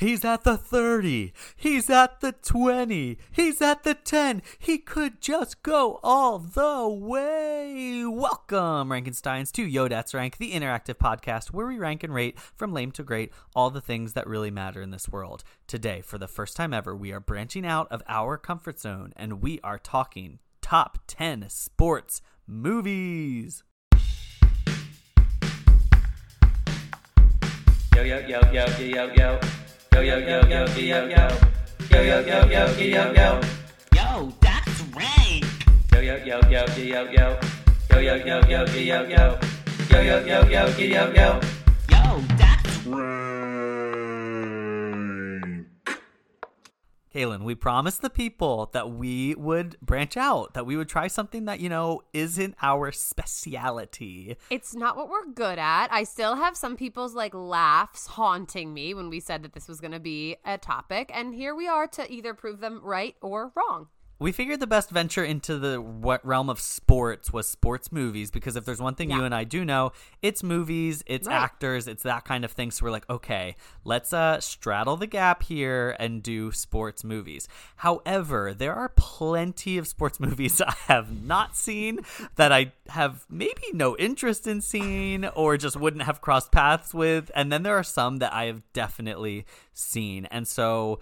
He's at the 30. He's at the 20. He's at the 10. He could just go all the way. Welcome, Rankensteins, to Yo That's Rank, the interactive podcast where we rank and rate from lame to great all the things that really matter in this world. Today, for the first time ever, we are branching out of our comfort zone and we are talking top 10 sports movies. Yo yo yo yo yo yo yo Yo yo yo yo yo yo. Yo yo yo yo yo yo. Yo, that's right. Yo yo yo yo yo yo. Yo yo yo yo yo yo. Yo yo yo yo yo yo. Yo, that's right. Kaylin, we promised the people that we would branch out, that we would try something that, you know, isn't our speciality. It's not what we're good at. I still have some people's like laughs haunting me when we said that this was going to be a topic, and here we are to either prove them right or wrong. We figured the best venture into the what realm of sports was sports movies because if there's one thing you and I do know, it's movies, it's Right. actors, it's that kind of thing. So we're like, okay, let's uh straddle the gap here and do sports movies. However, there are plenty of sports movies I have not seen that I have maybe no interest in seeing or just wouldn't have crossed paths with, and then there are some that I have definitely seen. And so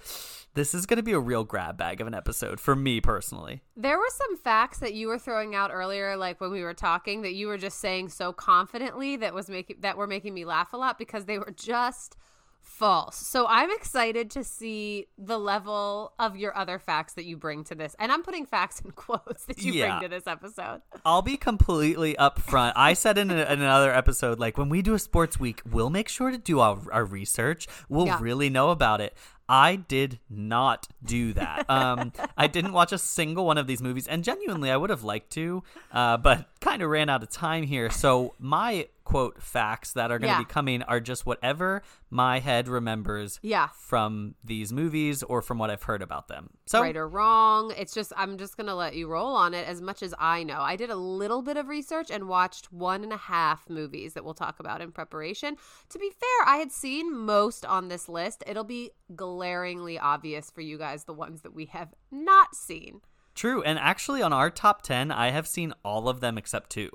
this is going to be a real grab bag of an episode for me personally. There were some facts that you were throwing out earlier, like when we were talking, that you were just saying so confidently that was making that were making me laugh a lot because they were just false. So I'm excited to see the level of your other facts that you bring to this, and I'm putting facts in quotes that you Yeah. bring to this episode. I'll be completely upfront. I said in, a, in another episode, like when we do a sports week, we'll make sure to do our, our research. We'll Yeah. really know about it. I did not do that. Um, I didn't watch a single one of these movies, and genuinely, I would have liked to, uh, but kind of ran out of time here. So my quote facts that are going to Yeah. be coming are just whatever my head remembers Yeah. from these movies or from what I've heard about them. So right or wrong. It's just I'm just gonna let you roll on it as much as I know. I did a little bit of research and watched one and a half movies that we'll talk about in preparation. To be fair, I had seen most on this list. It'll be glaringly obvious for you guys the ones that we have not seen. True, and actually on our top 10, I have seen all of them except two.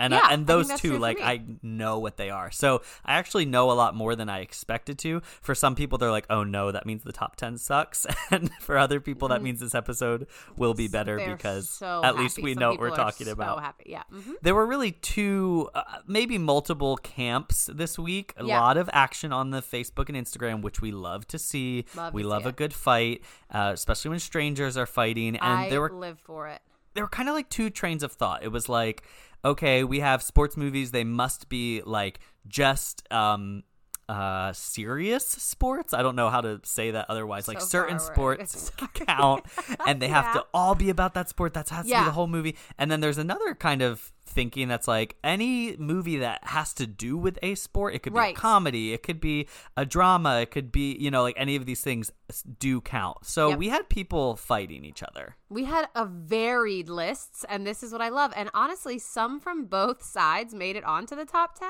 And Yeah, I, I and those that's two like. I know what they are. So, I actually know a lot more than I expected to. For some people they're like, "Oh no, that means the top 10 sucks." and for other people that means this episode will be better Mm-hmm. They're because so at least happy. we Some know what we're talking so about. happy. Yeah. hmm There were really two, uh, maybe multiple camps this week. A Yeah. lot of action on the Facebook and Instagram, which we love to see. Love we to see love a it. good fight, uh, especially when strangers are fighting. And I there were live for it. There were kind of like two trains of thought. It was like, okay, we have sports movies; they must be like just um uh serious sports. I don't know how to say that otherwise. like certain sports count, and they have to all be about that sport. That has to be the whole movie. And then there's another kind of thinking that's like any movie that has to do with a sport. It could be Right. a comedy, it could be a drama, it could be you know like any of these things do count. So Yep. we had people fighting each other. We had a varied lists, and this is what I love. And honestly, some from both sides made it onto the top 10.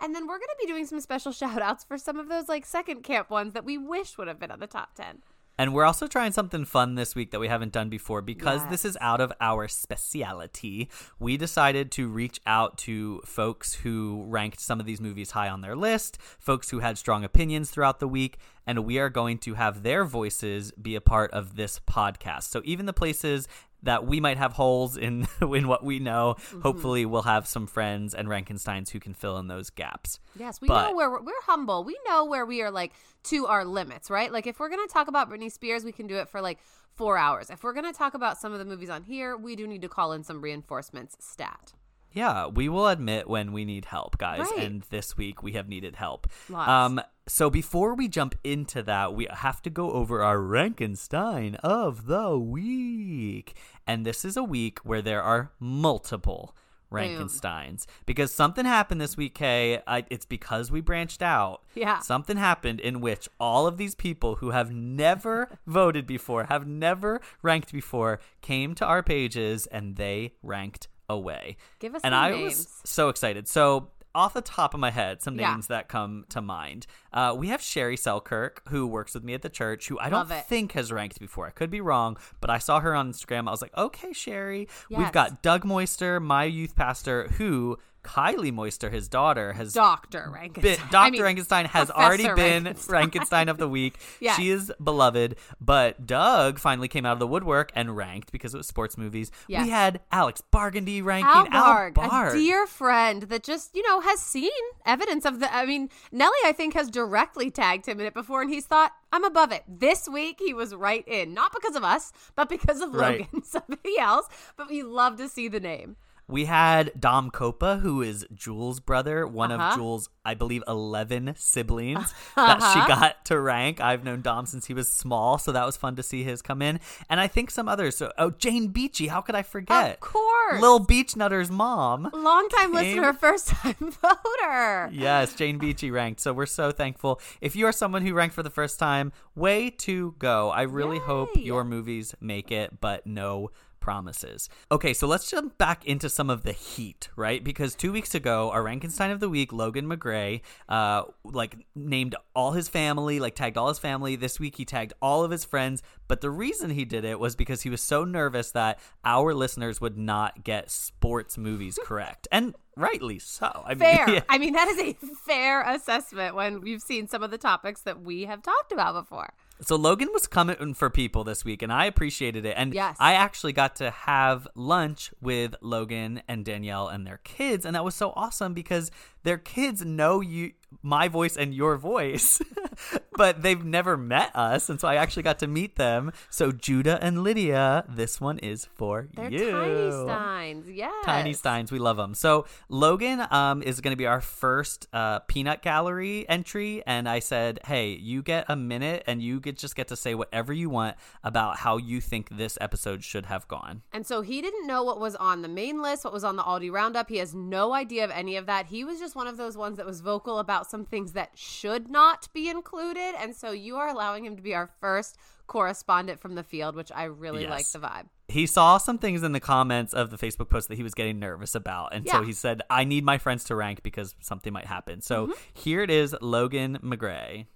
And then we're going to be doing some special shout outs for some of those like second camp ones that we wish would have been on the top 10. And we're also trying something fun this week that we haven't done before because this is out of our speciality. We decided to reach out to folks who ranked some of these movies high on their list, folks who had strong opinions throughout the week, and we are going to have their voices be a part of this podcast. So even the places that we might have holes in in what we know, Mm-hmm. hopefully we'll have some friends and Rankensteins who can fill in those gaps. Yes, we But- know where we're, we're humble. We know where we are like to our limits, right? Like if we're to talk about Britney Spears, we can do it for like four hours. If we're to talk about some of the movies on here, we do need to call in some reinforcements stat. Yeah, we will admit when we need help, guys. Right. And this week we have needed help. Lots. Um, so before we jump into that, we have to go over our Rankenstein of the week. And this is a week where there are multiple Rankensteins because something happened this week, Kay. I, it's because we branched out. Yeah. Something happened in which all of these people who have never voted before, have never ranked before, came to our pages and they ranked away. Give us and I names. was so excited. So off the top of my head, some Yeah. names that come to mind. Uh, we have Sherry Selkirk, who works with me at the church, who I don't think has ranked before. I could be wrong, but I saw her on Instagram. I was like, okay, Sherry. We've got Doug Moister, my youth pastor, who Kylie Moister, his daughter, has Dr. Rankenstein. been, Dr. I mean, Rankenstein has Professor already been Rankenstein. Rankenstein of the week. Yes. She is beloved, but Doug finally came out of the woodwork and ranked because it was sports movies. Yes. We had Alex Bargandy ranking Al Barg, Barg. a dear friend that just, you know, has seen evidence of the. I mean, Nelly, I think, has directly tagged him in it before, and he's thought, I'm above it. This week, he was right in. Not because of us, but because of Right. Logan, somebody else. But we love to see the name. We had Dom Copa, who is Jules' brother, one Uh-huh. of Jules' I believe, 11 siblings that she Uh-huh. got to rank. I've known Dom since he was small, so that was fun to see his come in. And I think some others. So, oh, Jane Beachy, how could I forget? Of course. Lil Beach Nutter's mom. Longtime Came- listener, first time voter. Yes, Jane Beachy ranked. So we're so thankful. If you are someone who ranked for the first time, way to go. I really hope your movies make it, but no promises. Okay, so let's jump back into some of the heat, right? Because two weeks ago, our Rankenstein of the week, Logan McGray, uh, like named all his family, like tagged all his family. This week, he tagged all of his friends. But the reason he did it was because he was so nervous that our listeners would not get sports movies correct, and rightly so. I mean, yeah. I mean, that is a fair assessment when we've seen some of the topics that we have talked about before. So Logan was coming for people this week, and I appreciated it. And Yes. I actually got to have lunch with Logan and Danielle and their kids, and that was so awesome because their kids know you, my voice, and your voice, but they've never met us, and so I actually got to meet them. So Judah and Lydia, this one is for They're you. tiny steins. Yes. Tiny Steins, we love them. So Logan um, is going to be our first uh, peanut gallery entry, and I said, "Hey, you get a minute, and you get just get to say whatever you want about how you think this episode should have gone." And so he didn't know what was on the main list, what was on the Aldi Roundup. He has no idea of any of that. He was just one of those ones that was vocal about some things that should not be included. And so you are allowing him to be our first correspondent from the field, which I really Yes. like the vibe. He saw some things in the comments of the Facebook post that he was getting nervous about, and so he said, "I need my friends to rank because something might happen." So Mm-hmm. here it is, Logan McGray.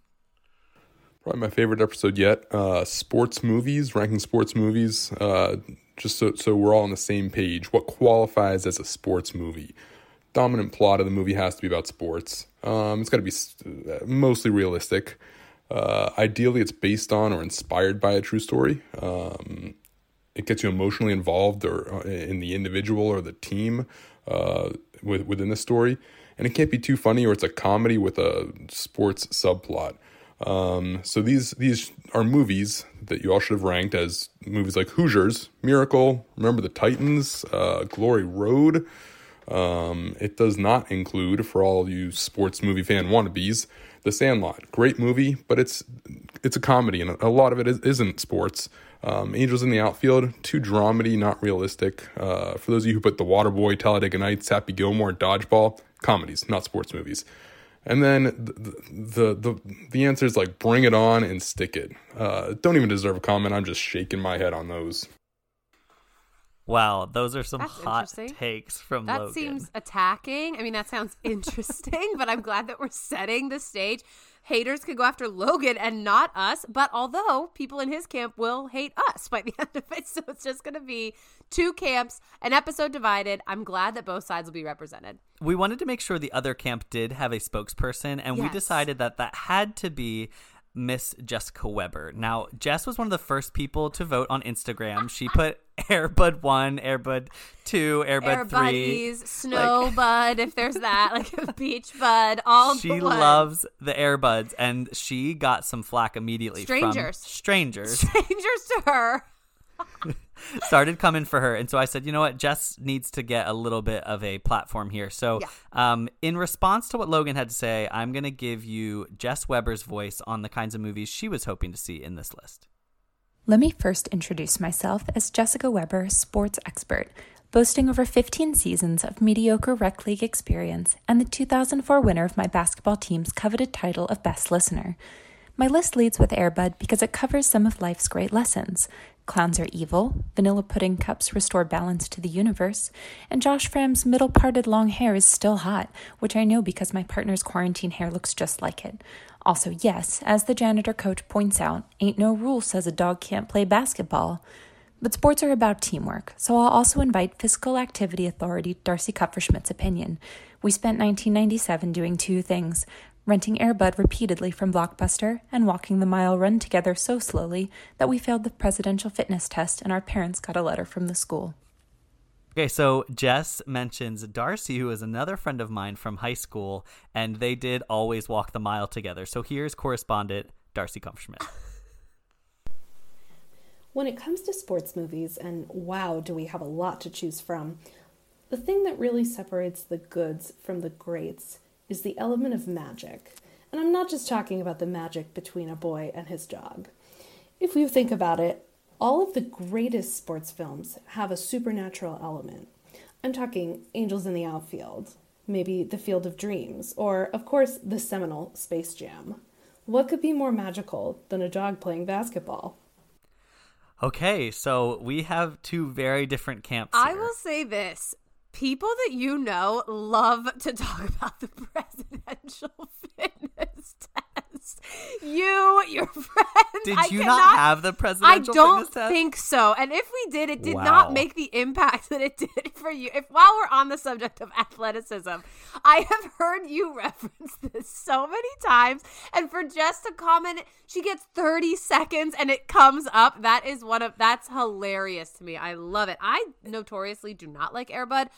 Probably my favorite episode yet. Uh, sports movies, ranking sports movies. Uh, just so so we're all on the same page. What qualifies as a sports movie? Dominant plot of the movie has to be about sports. Um, it's got to be uh, mostly realistic. Uh, ideally, it's based on or inspired by a true story. Um, it gets you emotionally involved or uh, in the individual or the team uh, with, within the story, and it can't be too funny or it's a comedy with a sports subplot. Um, so these these are movies that you all should have ranked as movies like Hoosiers, Miracle, Remember the Titans, uh, Glory Road. Um, it does not include, for all you sports movie fan wannabes, The Sandlot. Great movie, but it's it's a comedy, and a lot of it is, isn't sports. Um, Angels in the Outfield, too dramedy, not realistic. Uh, for those of you who put The Waterboy, Talladega Nights, Happy Gilmore, Dodgeball, comedies, not sports movies. And then the the the, the answer is like Bring It On and Stick It. Uh, don't even deserve a comment. I'm just shaking my head on those. Wow, those are some That's hot takes from Logan. That Logan. seems attacking. I mean, that sounds interesting, but I'm glad that we're setting the stage. Haters could go after Logan and not us, but although people in his camp will hate us by the end of it, so it's just going to be two camps, an episode divided. I'm glad that both sides will be represented. we wanted to make sure the other camp did have a spokesperson, and we decided that that had to be Miss Jessica Weber. Now, Jess was one of the first people to vote on Instagram. She put Airbud 1, Airbud 2, Airbud Air 3. buddies, snow bud, if there's that, like a beach bud, all She loves the Airbuds, and she got some flack immediately from Strangers. strangers. strangers to her. started coming for her. And so I said, you know what? Jess needs to get a little bit of a platform here. So, um, in response to what Logan had to say, I'm going to give you Jess Weber's voice on the kinds of movies she was hoping to see in this list. Let me first introduce myself as Jessica Weber, sports expert, boasting over 15 seasons of mediocre rec league experience and the 2004 winner of my basketball team's coveted title of Best Listener. My list leads with Airbud because it covers some of life's great lessons. Clowns are evil, vanilla pudding cups restore balance to the universe, and Josh Framm's middle parted long hair is still hot, which I know because my partner's quarantine hair looks just like it. Also, yes, as the janitor coach points out, ain't no rule says a dog can't play basketball. But sports are about teamwork, so I'll also invite physical activity authority Darcy Kupferschmidt's opinion. We spent 1997 doing two things renting Airbud repeatedly from Blockbuster and walking the mile run together so slowly that we failed the presidential fitness test and our parents got a letter from the school. Okay, so Jess mentions Darcy, who is another friend of mine from high school, and they did always walk the mile together. So here's correspondent Darcy Kupferschmidt. When it comes to sports movies, and wow, do we have a lot to choose from, the thing that really separates the goods from the greats is the element of magic. And I'm not just talking about the magic between a boy and his dog. If you think about it, all of the greatest sports films have a supernatural element. I'm talking Angels in the Outfield, maybe The Field of Dreams, or, of course, the seminal Space Jam. What could be more magical than a dog playing basketball? Okay, so we have two very different camps. Here. I will say this. People that you know love to talk about the presidential fitness test. You, your friends. Did I you cannot, not have the presidential I don't test? think so. And if we did, it did Wow. not make the impact that it did for you. If while we're on the subject of athleticism, I have heard you reference this so many times. And for just a comment, she gets 30 seconds and it comes up. That is one of that's hilarious to me. I love it. I notoriously do not like Airbud.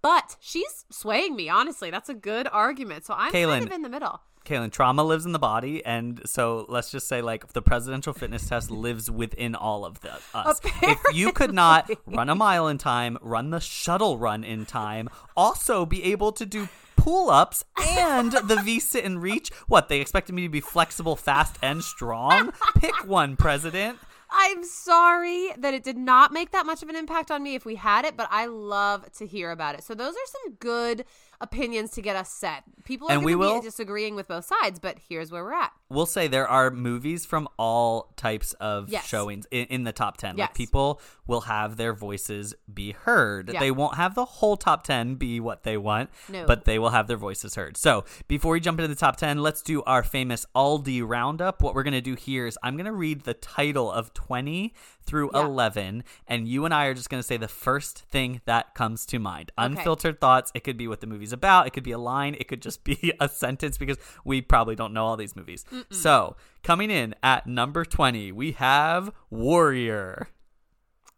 But she's swaying me, honestly. That's a good argument. So I'm Kaylin, kind of in the middle. Kaylin, trauma lives in the body, and so let's just say, like, the presidential fitness test lives within all of the, us. If you could not run a mile in time, run the shuttle run in time, also be able to do pull ups and the V sit and reach, what, they expected me to be flexible, fast, and strong? Pick one, President. I'm sorry that it did not make that much of an impact on me if we had it, but I love to hear about it. So those are some good opinions to get us set. People are And we going to will- be disagreeing with both sides, but here's where we're at. We'll say there are movies from all types of Yes. showings in, in the top 10. Yes. Like people will have their voices be heard. Yeah. They won't have the whole top 10 be what they want, No. but they will have their voices heard. So before we jump into the top 10, let's do our famous Aldi roundup. What we're going to do here is I'm going to read the title of 20 through Yeah. 11, and you and I are just going to say the first thing that comes to mind. Okay. Unfiltered thoughts. It could be what the movie's about, it could be a line, it could just be a sentence because we probably don't know all these movies. So, coming in at number 20, we have Warrior.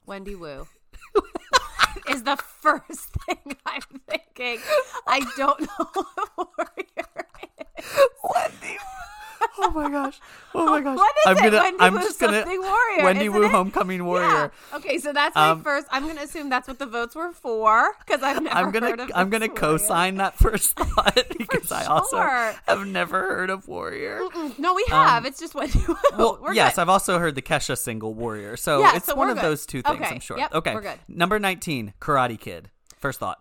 Wendy Wu is the first thing I'm thinking. I don't know what warrior is. Wendy. Oh my gosh. Oh my gosh. What is I'm it? gonna Wendy I'm Wu just gonna something warrior, Wendy Wu it? Homecoming Warrior. Yeah. Okay, so that's my Um, first. I'm going to assume that's what the votes were for because I've never I'm heard gonna of I'm gonna co-sign that first thought because I also have never heard of Warrior. Mm, No, we have. it's just Wendy Wu. Um, Well, We're yes, good. I've also heard the Kesha single Warrior, so Yeah, it's so one of good. those two things. Okay, I'm sure. yep, okay, we're good. Number 19, Karate Kid. First thought.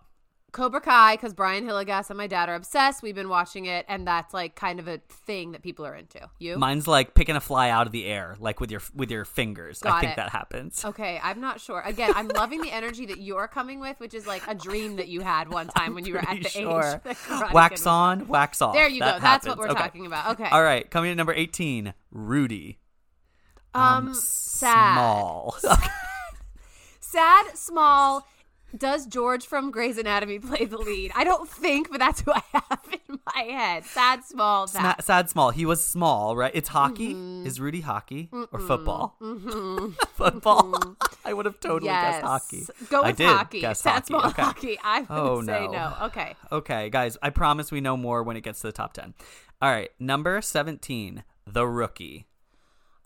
Cobra Kai because Brian Hilligas and my dad are obsessed. We've been watching it, and that's like kind of a thing that people are into. You? Mine's like picking a fly out of the air, like with your with your fingers. I think it. that happens. Okay, I'm not sure. Again, I'm loving the energy that you're coming with, which is like a dream that you had one time when you were at the sure. age. Wax on, wax off. There you That go. That's what we're Okay. talking about. Okay. All right, coming in at number 18, Rudy. Um, sad. Small. Sad, small. Does George from Grey's Anatomy play the lead? I don't think, but that's who I have in my head. Sad, small, Sna- sad small. He was small, right? It's hockey. Mm-hmm. Is Rudy hockey or football? football. I would have totally yes. guessed hockey. Go I with hockey. guess Sad, hockey. small, Okay. hockey. I would Oh, say no. no. Okay. Okay, guys, I promise we know more when it gets to the top 10. All right, number 17, The Rookie.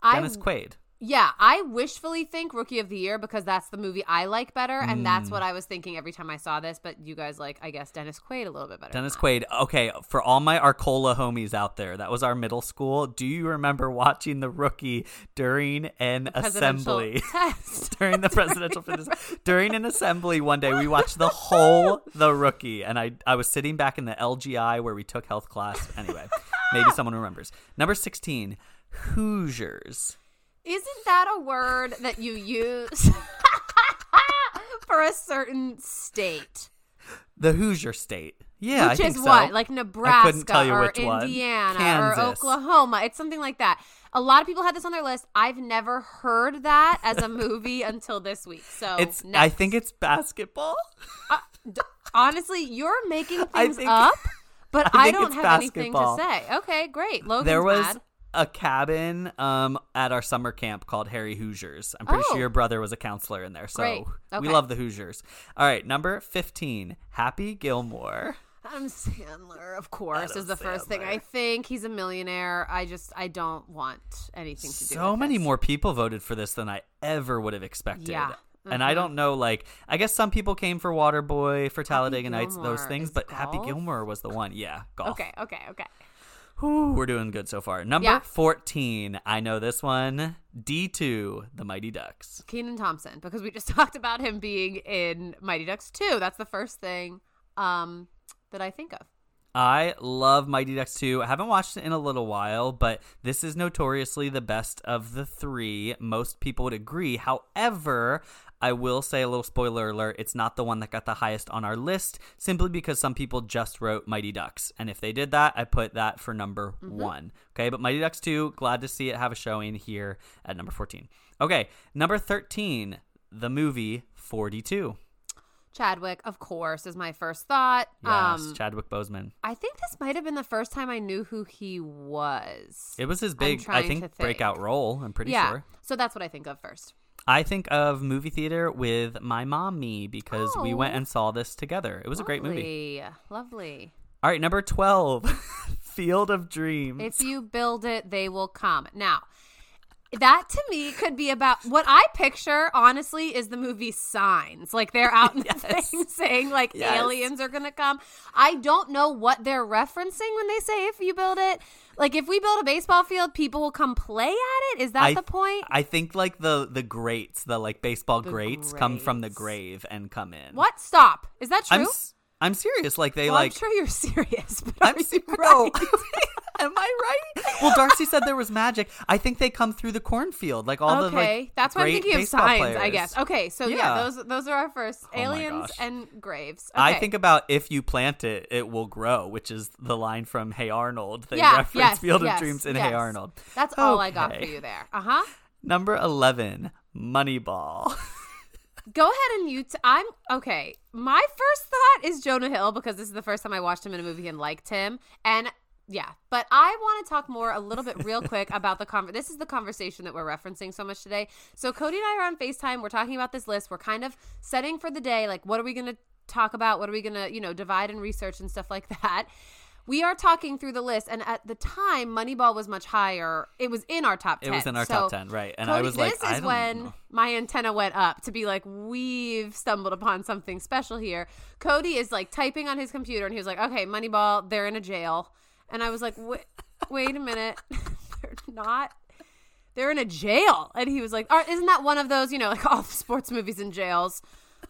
Dennis I Quaid. Yeah, I wishfully think Rookie of the Year because that's the movie I like better, and Mm. that's what I was thinking every time I saw this. But you guys like, I guess, Dennis Quaid a little bit better. Dennis. Quaid. Okay, for all my Arcola homies out there, that was our middle school. Do you remember watching The Rookie during an assembly? during the presidential fitness during an assembly one day we watched the whole the rookie and i i was sitting back in the lgi where we took health class anyway maybe someone remembers number 16 Hoosiers. Isn't that a word that you use for a certain state? The Hoosier State. Yeah, I which think is so. what? Like Nebraska or. Indiana Kansas. or Oklahoma. It's something like that. A lot of people had this on their list. I've never heard that as a movie until this week. So It's. I think it's basketball. Uh, d- honestly, you're making things think- up, but I I, don't have anything to say. Okay, great. Logan's there was mad. A cabin um at our summer camp called Harry Hoosiers. I'm pretty Oh. sure your brother was a counselor in there, so Great. we love the Hoosiers. All right, number fifteen, Happy Gilmore. Adam Sandler, of course, Adam is the first thing. I think he's a millionaire. I just I don't want anything to do. So many this. more people voted for this than I ever would have expected. Yeah. And I Mhm. don't know, like, I guess some people came for Waterboy, for Talladega Nights, those things, but Happy? Gilmore was the one. Yeah, golf. Okay, okay, okay. Whew, we're doing good so far. Number Yeah. 14. I know this one. D2, The Mighty Ducks. Kenan Thompson, because we just talked about him being in Mighty Ducks 2. That's the first thing um, that I think of. I love Mighty Ducks 2. I haven't watched it in a little while, but this is notoriously the best of the three. Most people would agree. However, I will say a little spoiler alert it's not the one that got the highest on our list simply because some people just wrote Mighty Ducks. And if they did that, I put that for number one. Okay, but Mighty Ducks 2, glad to see it have a showing here at number 14. Okay, number 13, the movie 42. Chadwick, of course, is my first thought. Yes, um, Chadwick Boseman. I think this might have been the first time I knew who he was. It was his big, I think, think. breakout role. I'm pretty yeah. sure. So that's what I think of first. I think of movie theater with my mommy because we went Oh. and saw this together. It was a great movie. Lovely. Lovely. All right, number 12, Field of Dreams. If you build it, they will come. Now, that to me could be about what I picture, honestly, is the movie Signs. Like they're out in the Yes. thing saying like Yes. aliens are gonna come. I don't know what they're referencing when they say if you build it. Like if we build a baseball field, people will come play at it. Is that I- the point? I think like the the greats, the like baseball The grates, come from the grave and come in. what? Stop. Is that true? I'm I'm serious. Like they well, like I'm sure you're serious, but I'm are you bro. right? Am I right? Well, Darcy said there was magic. I think they come through the cornfield, like all the okay, like that's why I'm thinking of signs. I guess. Okay, so yeah, Yeah. those those are our first Oh aliens and graves. I think about if you plant it, it will grow, which is the line from Hey Arnold. They yeah, reference yes, Field yes, of Dreams in yes. Hey Arnold. That's all I got for you there. Uh huh. Number 11, Moneyball. Go ahead and you. T- I'm okay. My first thought is Jonah Hill because this is the first time I watched him in a movie and liked him. And yeah, but I want to talk more a little bit real quick about the conver. This is the conversation that we're referencing so much today. So Cody and I are on Facetime. We're talking about this list. We're kind of setting for the day. Like, what are we going to talk about? What are we going to, you know, divide and research and stuff like that. We are talking through the list, and at the time, Moneyball was much higher. It was in our top 10. It was in our So, top 10, right. And I was like, this I is don't when know. my antenna went up to be like, we've stumbled upon something special here. Cody is like typing on his computer, and he was like, okay, Moneyball, they're in a jail, and I was like, wait, wait a minute, they're not. They're in a jail, and he was like, "Are- "Isn't that one of those, you know, like all the sports movies in jails?"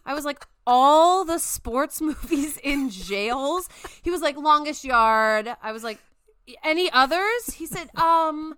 I was like, "All the sports movies in jails?" He was like, "Longest Yard." I was like, "Any others?" He said, "Um."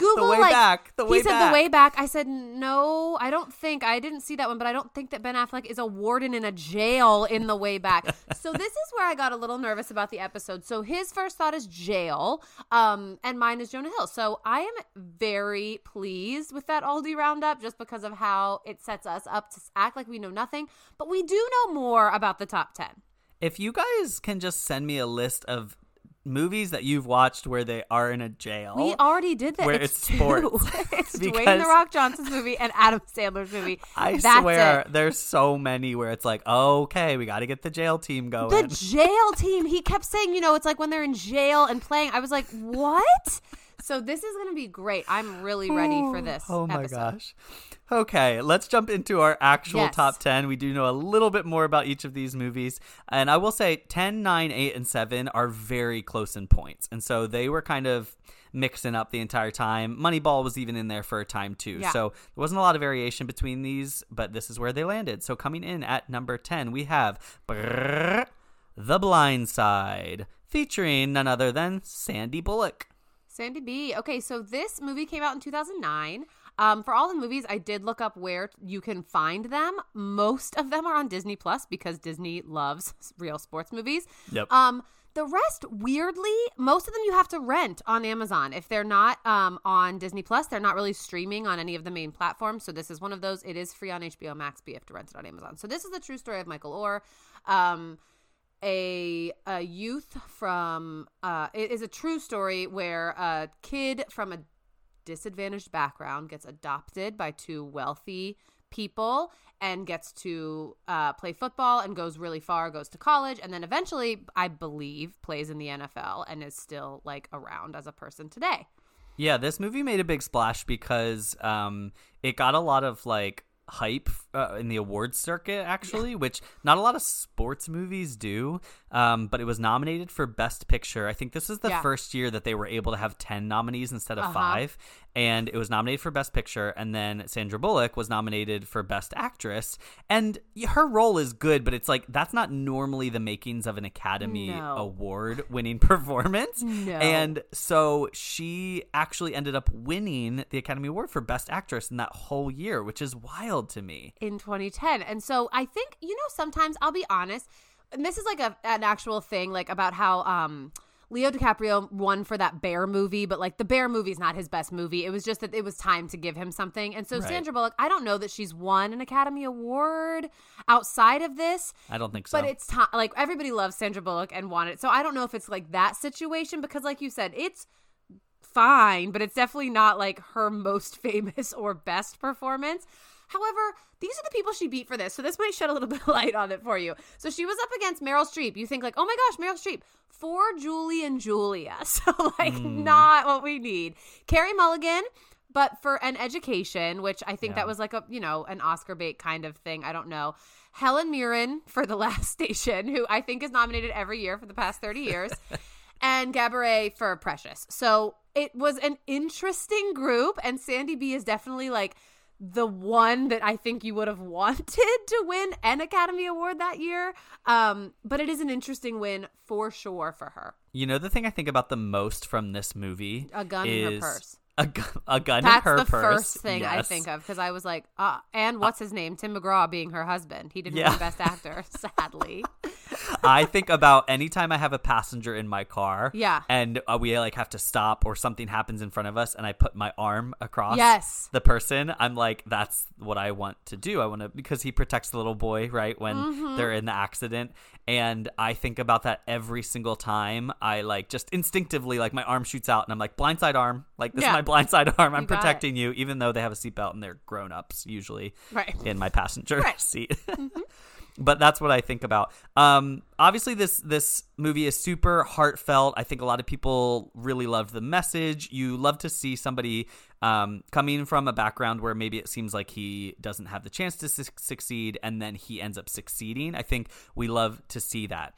Google Way like Back, The he said Back. the way back. I said no, I don't think I didn't see that one, but I don't think that Ben Affleck is a warden in a jail in the way back. so this is where I got a little nervous about the episode. So his first thought is jail, um, and mine is Jonah Hill. So I am very pleased with that Aldi roundup, just because of how it sets us up to act like we know nothing, but we do know more about the top ten. If you guys can just send me a list of movies that you've watched where they are in a jail. We already did that. Where it's, it's two. sports. it's Dwayne the Rock Johnson's movie and Adam Sandler's movie. I That's swear it. there's so many where it's like, okay, we got to get the jail team going. The jail team. He kept saying, you know, it's like when they're in jail and playing. I was like, what? So this is going to be great. I'm really ready for this. Oh my episode. gosh. Okay, let's jump into our actual Yes. top 10. We do know a little bit more about each of these movies. And I will say 10, 9, 8, and 7 are very close in points. And so they were kind of mixing up the entire time. Moneyball was even in there for a time too. Yeah. So there wasn't a lot of variation between these, but this is where they landed. So coming in at number 10, we have brrr, The Blind Side, featuring none other than Sandy Bullock. Sandy B. Okay, so this movie came out in 2009. Um, for all the movies, I did look up where you can find them. Most of them are on Disney Plus because Disney loves real sports movies. Yep. Um, the rest, weirdly, most of them you have to rent on Amazon. If they're not um, on Disney Plus, they're not really streaming on any of the main platforms. So this is one of those. It is free on HBO Max, but you have to rent it on Amazon. So this is the true story of Michael Oher. Um, a a youth from uh it is a true story where a kid from a disadvantaged background gets adopted by two wealthy people and gets to uh, play football and goes really far goes to college and then eventually i believe plays in the nfl and is still like around as a person today. Yeah, this movie made a big splash because um, it got a lot of like hype uh, in the awards circuit, actually, which not a lot of sports movies do. Um, but it was nominated for Best Picture. I think this is the Yeah. first year that they were able to have 10 nominees instead of Uh-huh. five. And it was nominated for Best Picture. And then Sandra Bullock was nominated for Best Actress. And her role is good, but it's like that's not normally the makings of an Academy No. Award winning performance. No. And so she actually ended up winning the Academy Award for Best Actress in that whole year, which is wild to me. in 2010. And so I think, you know, sometimes I'll be honest, and this is like a, an actual thing, like about how um, Leo DiCaprio won for that Bear movie, but like the Bear movie is not his best movie. It was just that it was time to give him something. And so Right. Sandra Bullock, I don't know that she's won an Academy Award outside of this. I don't think so. But it's time. Like everybody loves Sandra Bullock and wanted. It, so I don't know if it's like that situation because, like you said, it's fine, but it's definitely not like her most famous or best performance. However, these are the people she beat for this, so this might shed a little bit of light on it for you. So she was up against Meryl Streep. You think like, oh my gosh, Meryl Streep for Julie and Julia. So like, hmm. not what we need. Carey Mulligan. But for an education, which I think Yeah. that was like a you know an Oscar bait kind of thing. I don't know. Helen Mirren for The Last Station, who I think is nominated every year for the past thirty years, and Gabourey for Precious. So it was an interesting group, and Sandy B is definitely like the one that I think you would have wanted to win an Academy Award that year. Um, but it is an interesting win for sure for her. you know the thing I think about the most from this movie? A gun in her purse. A, gu- a gun That's in her the purse. first thing I think of because I was like, uh, and what's his name? Tim McGraw being her husband. He didn't Yeah. win Best Actor, sadly. I think about anytime I have a passenger in my car. Yeah. And uh, we like have to stop or something happens in front of us and I put my arm across Yes. the person. I'm like, that's what I want to do. I want to, because he protects the little boy, right? When Mm-hmm. they're in the accident. And I think about that every single time. I like just instinctively, like my arm shoots out and I'm like, blindside arm. Like, this Yeah. is my blindside arm. I'm You protecting you, even though they have a seatbelt and they're grown ups usually Right. in my passenger Right. seat. But that's what I think about. Um, obviously, this this movie is super heartfelt. I think a lot of people really loved the message. You love to see somebody um, coming from a background where maybe it seems like he doesn't have the chance to su- succeed, and then he ends up succeeding. I think we love to see that.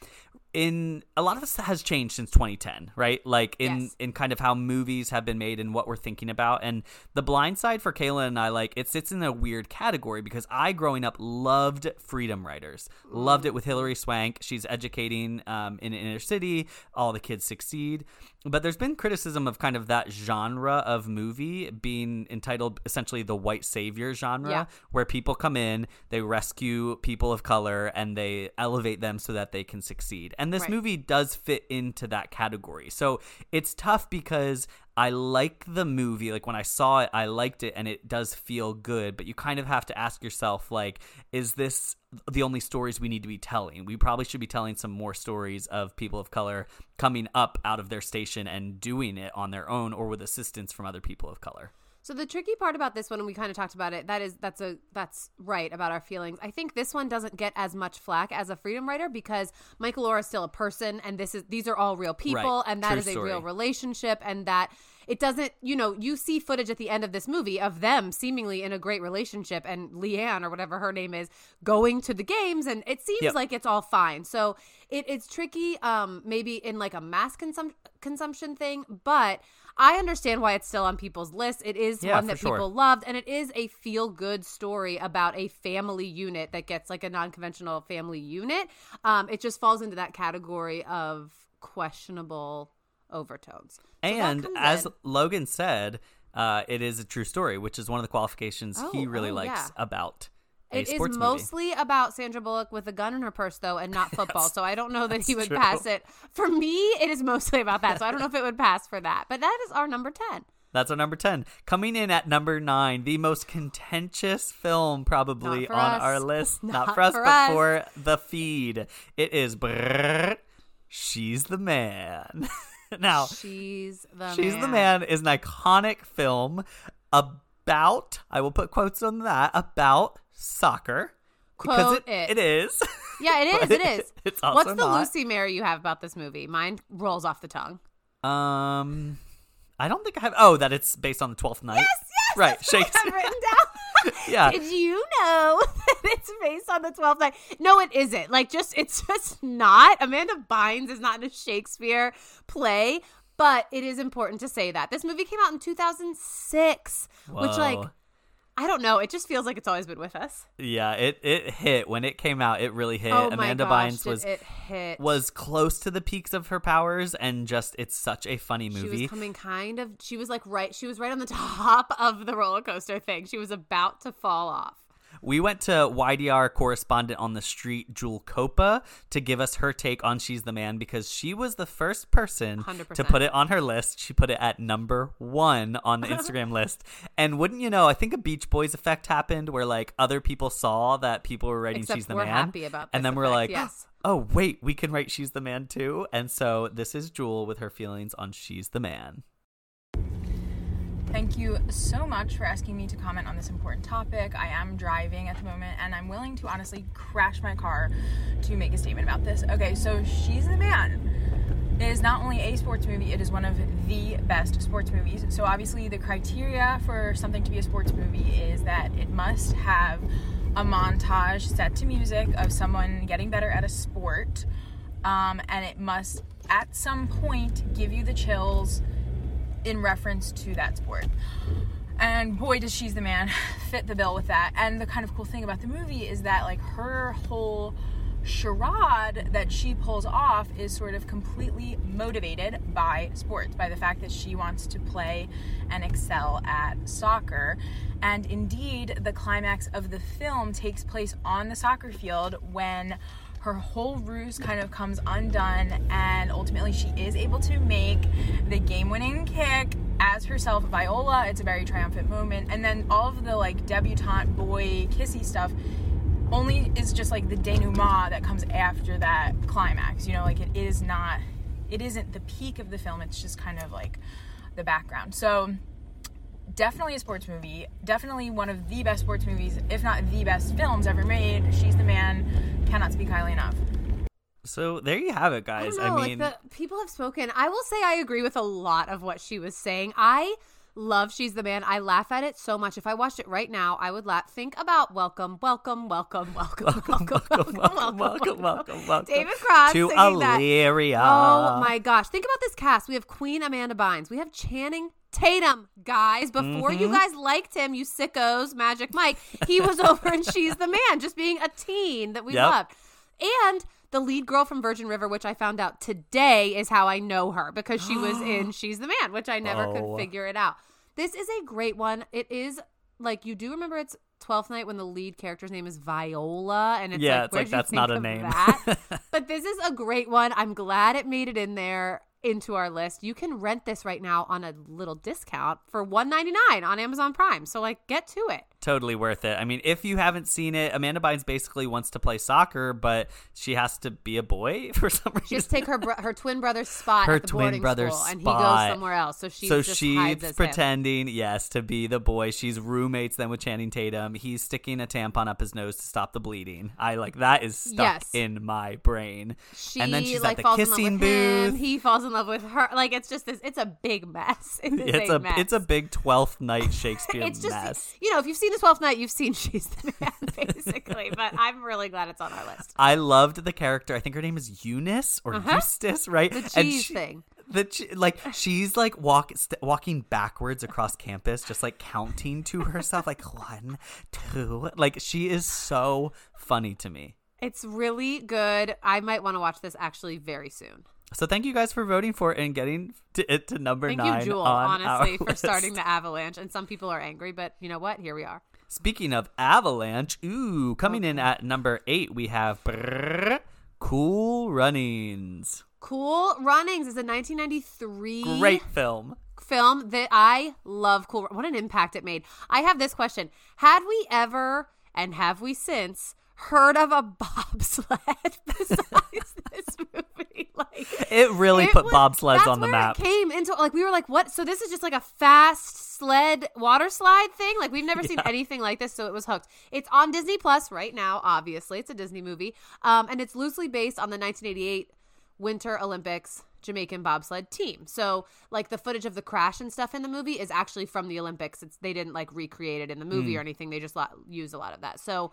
In a lot of this has changed since 2010, right? Like in Yes. in kind of how movies have been made and what we're thinking about. And The Blind Side for Kayla and I, like, it sits in a weird category because I, growing up, loved Freedom Writers. Loved it with Hilary Swank. She's educating um, in inner city. All the kids succeed. But there's been criticism of kind of that genre of movie being entitled essentially the white savior genre, Yeah. where people come in, they rescue people of color, and they elevate them so that they can succeed. And this Right. movie does fit into that category. So it's tough because I like the movie. Like when I saw it, I liked it and it does feel good, but you kind of have to ask yourself like is this the only stories we need to be telling? We probably should be telling some more stories of people of color coming up out of their station and doing it on their own or with assistance from other people of color. So the tricky part about this one, and we kind of talked about it, that is that's a that's right about our feelings. I think this one doesn't get as much flack as a freedom writer because Michael Oher is still a person, and this is these are all real people, Right. and that True is a story. real relationship, and that it doesn't, you know, you see footage at the end of this movie of them seemingly in a great relationship, and Leigh Anne or whatever her name is going to the games, and it seems Yep. like it's all fine. So it, it's tricky, um, maybe in like a mass consum- consumption thing, but I understand why it's still on people's lists. It is Yeah, one that sure. people loved, and it is a feel good story about a family unit that gets like a non conventional family unit. Um, it just falls into that category of questionable overtones. So And as in. Logan said, uh, it is a true story, which is one of the qualifications he Oh, really oh, likes yeah. about It is sports movie. mostly about Sandra Bullock with a gun in her purse, though, and not football. so I don't know that he would true. pass it. For me, it is mostly about that. So I don't know if it would pass for that. But that is our number 10. That's our number 10. Coming in at number 9, the most contentious film probably on us. our list. Not, Not for us, for but us. for the feed. It is Brrr, She's the Man. now, She's the She's man. the Man is an iconic film about, I will put quotes on that, about soccer. because Quote it, it. it is. Yeah, it is. It is. It's also What's the not. Lucy Mary you have about this movie? Mine rolls off the tongue. Um, I don't think I have. Oh, that it's based on the Twelfth Night. Yes, yes. right. That's what I've Shakespeare. written down. Yeah. Did you know that it's based on the 12th night? No, it isn't. Like, just it's just not. Amanda Bynes is not in a Shakespeare play, but it is important to say that this movie came out in 2006, which like. I don't know. It just feels like it's always been with us. Yeah, it it hit when it came out. It really hit. oh Amanda my gosh, Bynes was it hit? was close to the peaks of her powers, and just it's such a funny She movie. was coming kind of. She was like right. She was right on the top of the roller coaster thing. She was about to fall off. We went to YDR correspondent on the street, Jewel Copa, to give us her take on She's the Man because she was the first person to 100%. put it on her list. She put it at number one on the Instagram list. And wouldn't you know, I think a Beach Boys effect happened where like other people saw that people were writing Except She's the Man. happy about and then we're like, yes. oh, wait, we can write She's the Man too. And so this is Jewel with her feelings on She's the Man. Thank you so much for asking me to comment on this important topic. I am driving at the moment and I'm willing to honestly crash my car to make a statement about this. Okay, so She's the Man is not only a sports movie, it is one of the best sports movies. So, obviously, the criteria for something to be a sports movie is that it must have a montage set to music of someone getting better at a sport, um, and it must at some point give you the chills in reference to that sport. And boy, does she's the man fit the bill with that. And the kind of cool thing about the movie is that, like, her whole charade that she pulls off is sort of completely motivated by sports, by the fact that she wants to play and excel at soccer. And indeed, the climax of the film takes place on the soccer field when her whole ruse kind of comes undone and ultimately she is able to make the game-winning kick as herself viola. It's a very triumphant moment. And then all of the like debutante boy kissy stuff only is just like the denouement that comes after that climax. You know like it is not it isn't the peak of the film. It's just kind of like the background. So definitely a sports movie definitely one of the best sports movies if not the best films ever made she's the man cannot speak highly enough So there you have it, I guys. don't know. I mean, like the people have spoken. I will say I agree with a lot of what she was saying. I love She's the Man. I laugh at it so much. If I watched it right now, I would laugh. Think about welcome, welcome, welcome, welcome, welcome, welcome, welcome, welcome, welcome, welcome, welcome. David Cross to singing that. Illyria. Oh my gosh. Think about this cast. We have Queen Amanda Bynes. We have Channing Tatum, guys. Before you Mm-hmm. guys liked him, you sickos, Magic Mike, he was over in She's the Man, just being a teen that we Yep. loved. And the lead girl from Virgin River, which I found out today is how I know her because she was in She's the Man, which I never Oh. could figure it out. This is a great one. It is like you do remember it's Twelfth Night when the lead character's name is Viola, and it's Yeah, like, it's like, that's not a name. but this is a great one. I'm glad it made it in there into our list. You can rent this right now on a little discount for $1.99 on Amazon Prime. So like get to it. Totally worth it. I mean, if you haven't seen it, Amanda Bynes basically wants to play soccer, but she has to be a boy for some reason. She has to take her bro- her twin brother's spot Her at the twin boarding brother's school, and he goes somewhere else. So she so just she's as him. pretending, yes, to be the boy. She's roommates then with Channing Tatum. He's sticking a tampon up his nose to stop the bleeding. I like that is stuck Yes. in my brain. She and then she's like at the kissing with him. booth. He falls in love with her. Like it's just this. It's a big mess. It is it's a it's a big twelfth night Shakespeare it's just mess. you know if you've seen the Twelfth Night, you've seen She's the Man basically. but I'm really glad it's on our list. I loved the character. I think her name is Eunice or Uh-huh. Eustace, right? The And cheese she- thing. The like she's like walk st- walking backwards across campus, just like counting to herself, like one, two. Like she is so funny to me. It's really good. I might want to watch this actually very soon. So thank you guys for voting for it and getting to it to number Thank nine. you, Jewel, on honestly, for list. starting the avalanche. And some people are angry, but you know what? Here we are. Speaking of Avalanche, ooh, coming in at number eight, we have brrr, Cool Runnings. Cool Runnings is a 1993 Great film. film that I love. Cool. What an impact it made. I have this question: Had we ever, and have we since, heard of a bobsled besides this movie? Like It really it put was- bobsleds on the map. It came into like we were like, what? So this is just like a fast sled water slide thing. Like we've never seen anything like this, so it was hooked. It's on Disney Plus right now. Obviously, it's a Disney movie, um, and it's loosely based on the 1988 Winter Olympics Jamaican bobsled team. So like the footage of the crash and stuff in the movie is actually from the Olympics. It's they didn't like recreate it in the movie or anything. They just used a lot of that. So.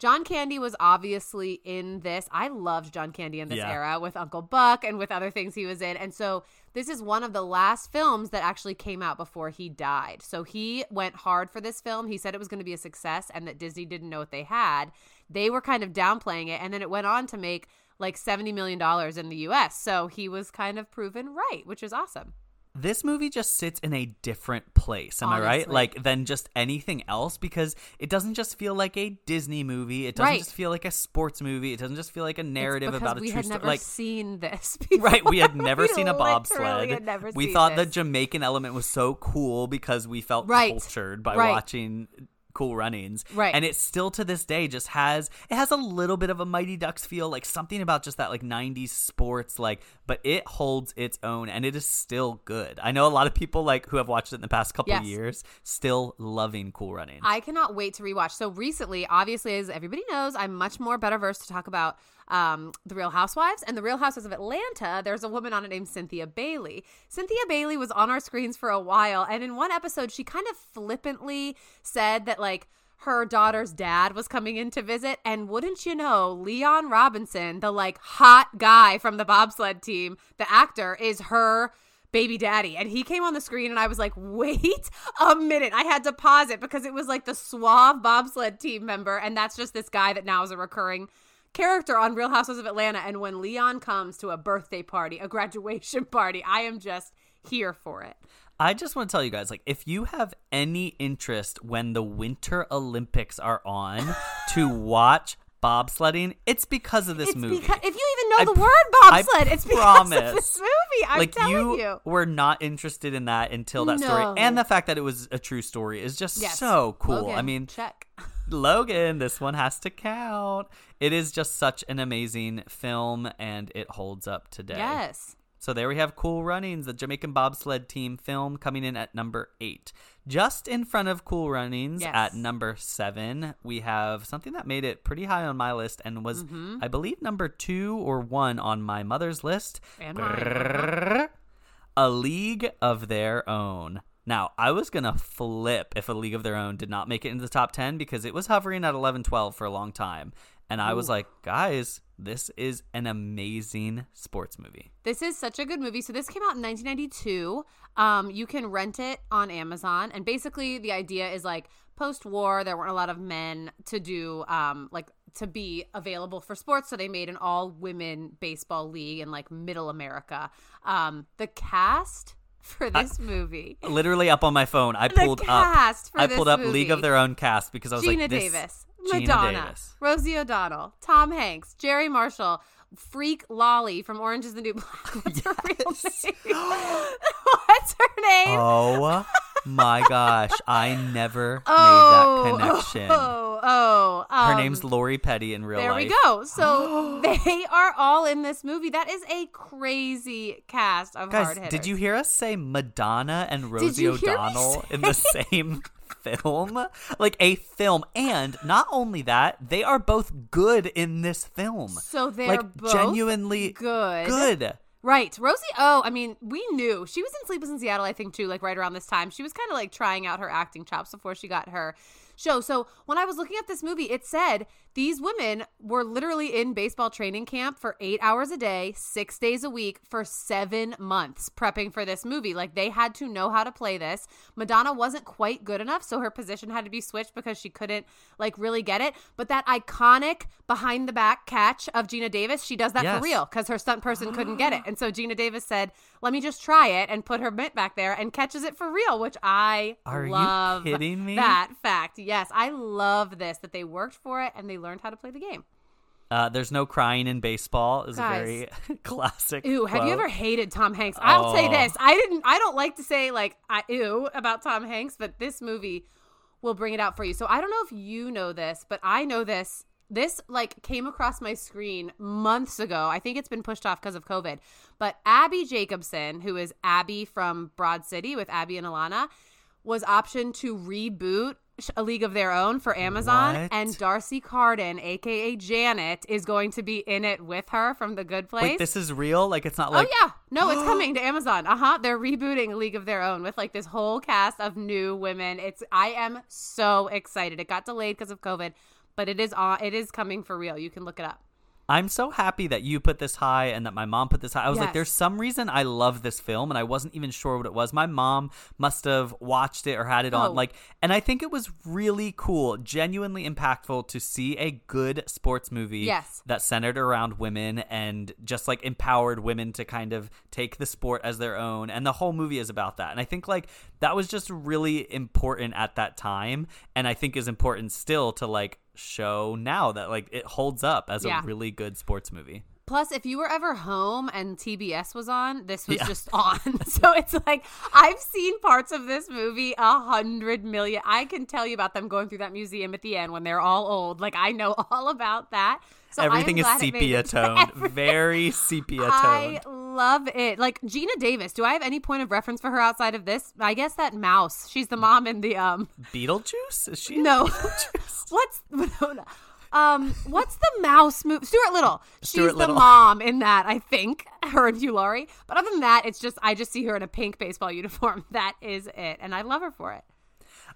John Candy was obviously in this. I loved John Candy in this Yeah. era with Uncle Buck and with other things he was in. And so this is one of the last films that actually came out before he died. So he went hard for this film. He said it was going to be a success and that Disney didn't know what they had. They were kind of downplaying it. And then it went on to make like $70 million in the US. So he was kind of proven right, which is awesome. This movie just sits in a different place am i right like than just anything else because it doesn't just feel like a disney movie it doesn't Right. just feel like a sports movie it doesn't just feel like a narrative about a we true had story never like seen this before. right we had never We seen a bobsled we thought the jamaican element was so cool because we felt Right. cultured by Right. watching cool runnings Right. and it still to this day just has it has a little bit of a mighty ducks feel like something about just that like 90s sports like but it holds its own and it is still good i know a lot of people like who have watched it in the past couple Yes. years still loving cool runnings I cannot wait to rewatch. So recently, obviously, as everybody knows, I'm much more better versed to talk about um, the Real Housewives and the Real Housewives of Atlanta. There's a woman on it named Cynthia Bailey. Cynthia Bailey was on our screens for a while, and in one episode, she kind of flippantly said that like her daughter's dad was coming in to visit, and wouldn't you know, Leon Robinson, the like hot guy from the bobsled team, the actor, is her baby daddy and he came on the screen and i was like wait a minute i had to pause it because it was like the suave bobsled team member and that's just this guy that now is a recurring character on real housewives of atlanta and when leon comes to a birthday party a graduation party i am just here for it I just want to tell you guys, like, if you have any interest when the Winter Olympics are on to watch bobsledding, it's because of this it's movie. because if you even know I the word I bobsled it's because of this movie i'm like telling you, you, were not interested in that until that No. story, and the fact that it was a true story is just Yes. so cool. I mean, check Logan, this one has to count. It is just such an amazing film, and it holds up today. yes So there we have Cool Runnings, the Jamaican bobsled team film coming in at number eight. Just in front of Cool Runnings Yes. at number seven, we have something that made it pretty high on my list and was, Mm-hmm. I believe, number two or one on my mother's list. And mine. A League of Their Own. Now, I was going to flip if A League of Their Own did not make it into the top 10 because it was hovering at 11 12 for a long time. And I was like, guys, this is an amazing sports movie. This is such a good movie. So this came out in 1992. Um, you can rent it on Amazon, and basically the idea is like post-war, there weren't a lot of men to do um, like to be available for sports, so they made an all-women baseball league in like Middle America. Um, the cast for this movie. literally up on my phone. I pulled up. I pulled up League of. Their Own cast because I was Geena like, Davis, Geena Madonna, Davis. Rosie O'Donnell, Tom Hanks, Garry Marshall, Freak Lolly from Orange is the New Black. What's her real name? What's her name? Oh my gosh! I never oh, made that connection. Oh, oh, Her um, name's Lori Petty in real There life. There we go. So they are all in this movie. That is a crazy cast of Guys, hard hitters. did you hear us say Madonna and Rosie you hear me O'Donnell in the same film? Like a film. And not only that, they are both good in this film. So they're like both genuinely good. Good. Right. Rosie Oh, I mean, we knew. She was in Sleepless in Seattle, I think, too, like right around this time. She was kind of like trying out her acting chops before she got her show. So when I was looking at this movie, it said these women were literally in baseball training camp for eight hours a day, six days a week for seven months prepping for this movie. Like they had to know how to play this. Madonna wasn't quite good enough, so her position had to be switched because she couldn't like really get it. But that iconic behind the back catch of Geena Davis, she does that Yes. for real because her stunt person couldn't get it. And so Geena Davis said, "Let me just try it," and put her mitt back there and catches it for real, which I Are you love. kidding me? That fact, yes, I love this that they worked for it and they learned how to play the game. Uh, there's no crying in baseball is Guys. a very classic. Ooh, have you ever hated Tom Hanks? I'll say Oh. this: I didn't. I don't like to say like I ew about Tom Hanks, but this movie will bring it out for you. So I don't know if you know this, but I know this. This like came across my screen months ago. I think it's been pushed off because of COVID. But Abbi Jacobson, who is Abbi from Broad City with Abbi and Ilana, was optioned to reboot A League of Their Own for Amazon, What? and D'Arcy Carden, aka Janet, is going to be in it with her from The Good Place. Wait, this is real? Like it's not like oh yeah, no, it's coming to Amazon. Uh huh. They're rebooting A League of Their Own with like this whole cast of new women. It's I am so excited. It got delayed because of COVID, but it is on. It is coming for real. You can look it up. I'm so happy that you put this high and that my mom put this high. I was like, there's some reason I love this film, and I wasn't even sure what it was. My mom must have watched it or had it on, Oh. like, and I think it was really cool, genuinely impactful to see a good sports movie Yes. that centered around women and just like empowered women to kind of take the sport as their own. And the whole movie is about that. And I think like that was just really important at that time, and I think is important still to like show now that like it holds up as Yeah. a really good sports movie. Plus, if you were ever home and TBS was on, this was Yeah. just on. so it's like I've seen parts of this movie a hundred million. I can tell you about them going through that museum at the end when they're all old. Like I know all about that. So Everything is glad it made sepia toned, very sepia tone. I love it. Like Geena Davis. Do I have any point of reference for her outside of this? I guess that mouse. She's the mom in the um. Beetlejuice? Is she? No. What's. Um? What's the mouse move? Stuart Little. She's Stuart the mom in that. I think her and Hugh Laurie. But other than that, it's just I just see her in a pink baseball uniform. That is it, and I love her for it.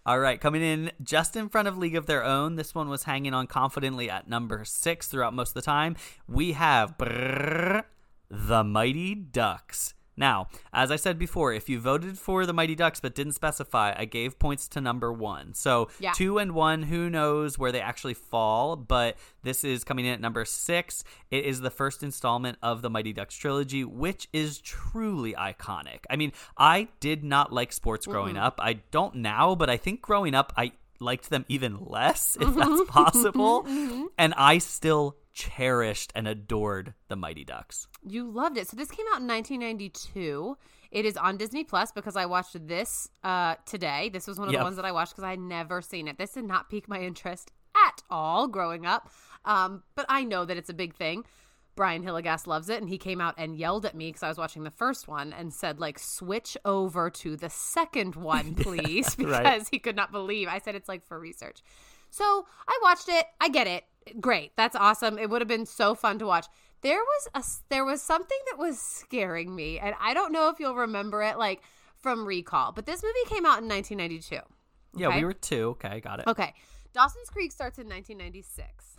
All right, coming in just in front of League of Their Own. This one was hanging on confidently at number six throughout most of the time. We have brrr, the Mighty Ducks. Now, as I said before, if you voted for the Mighty Ducks but didn't specify, I gave points to number one. So Yeah. two and one, who knows where they actually fall? But this is coming in at number six. It is the first installment of the Mighty Ducks trilogy, which is truly iconic. I mean, I did not like sports growing up. I don't now, but I think growing up, I liked them even less, if that's possible. Mm-hmm. And I still cherished and adored the Mighty Ducks. You loved it. So this came out in 1992. It is on Disney Plus because I watched this uh, today. This was one of Yep. the ones that I watched because I had never seen it. This did not pique my interest at all growing up, um, but I know that it's a big thing. Brian Hilligas loves it, and he came out and yelled at me because I was watching the first one and said, like, switch over to the second one, please, because right. he could not believe. I said it's like for research. So I watched it. I get it. Great. That's awesome. It would have been so fun to watch. There was a there was something that was scaring me, and I don't know if you'll remember it, like from Recall. But this movie came out in 1992. Yeah, we were two. Okay, got it. Okay. Dawson's Creek starts in 1996.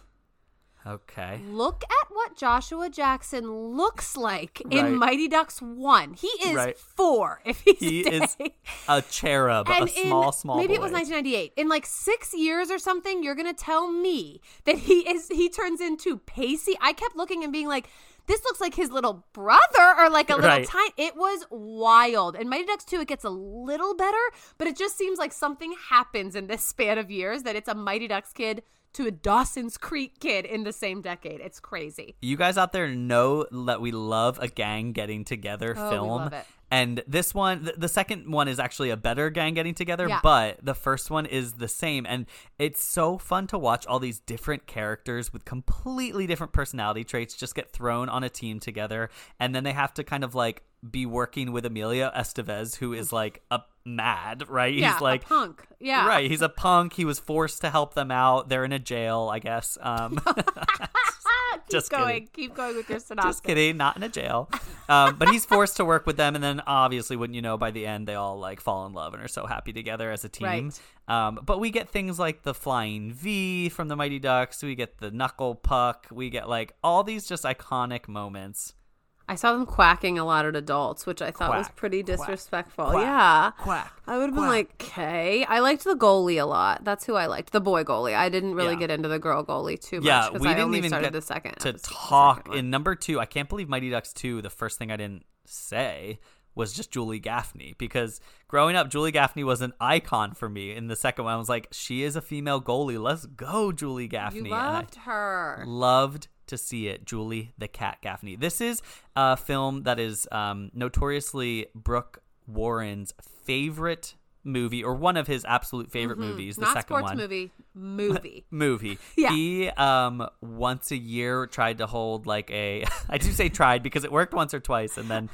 Okay. Look at what Joshua Jackson looks like in Mighty Ducks 1. He is Right. 4 if he's He staying. is a cherub, a small, in, small maybe it was 1998 in like six years or something you're gonna tell me that he is he turns into pacey i kept looking and being like this looks like his little brother or like a little Right. tiny it was wild and mighty ducks 2 it gets a little better but it just seems like something happens in this span of years that it's a mighty ducks kid to a dawson's creek kid in the same decade it's crazy You guys out there know that we love a gang getting together Oh, film. And this one, th- the second one is actually a better gang getting together, Yeah. but the first one is the same. And it's so fun to watch all these different characters with completely different personality traits just get thrown on a team together. And then they have to kind of like be working with Emilio Estevez, who is like a mad, right? yeah He's like, a punk yeah Right, he's a punk. He was forced to help them out. They're in a jail, I guess. Um, keep Just going kidding. keep going with your synopsis just kidding, not in a jail. Um, but he's forced to work with them, and then obviously, wouldn't you know, by the end, they all like fall in love and are so happy together as a team. Right. Um, but we get things like the flying V from the Mighty Ducks. We get the knuckle puck. We get like all these just iconic moments I saw them quacking a lot at adults, which I thought was pretty disrespectful. quack, yeah. quack, I would have been like, okay. I liked the goalie a lot. That's who I liked. The boy goalie. I didn't really Yeah. get into the girl goalie too much. Yeah, we I didn't only even started get the second to talk second in number two. I can't believe Mighty Ducks two. The first thing I didn't say was just Julie Gaffney because growing up, Julie Gaffney was an icon for me. In the second one, I was like, she is a female goalie. Let's go, Julie Gaffney. You loved her. Loved to see it, Julie the Cat Gaffney. This is a film that is um, notoriously Brooke Warren's favorite movie, or one of his absolute favorite movies. The Mm-hmm. Not second sports one movie. Movie. movie. Yeah. He um once a year tried to hold like a I do say tried because it worked once or twice and then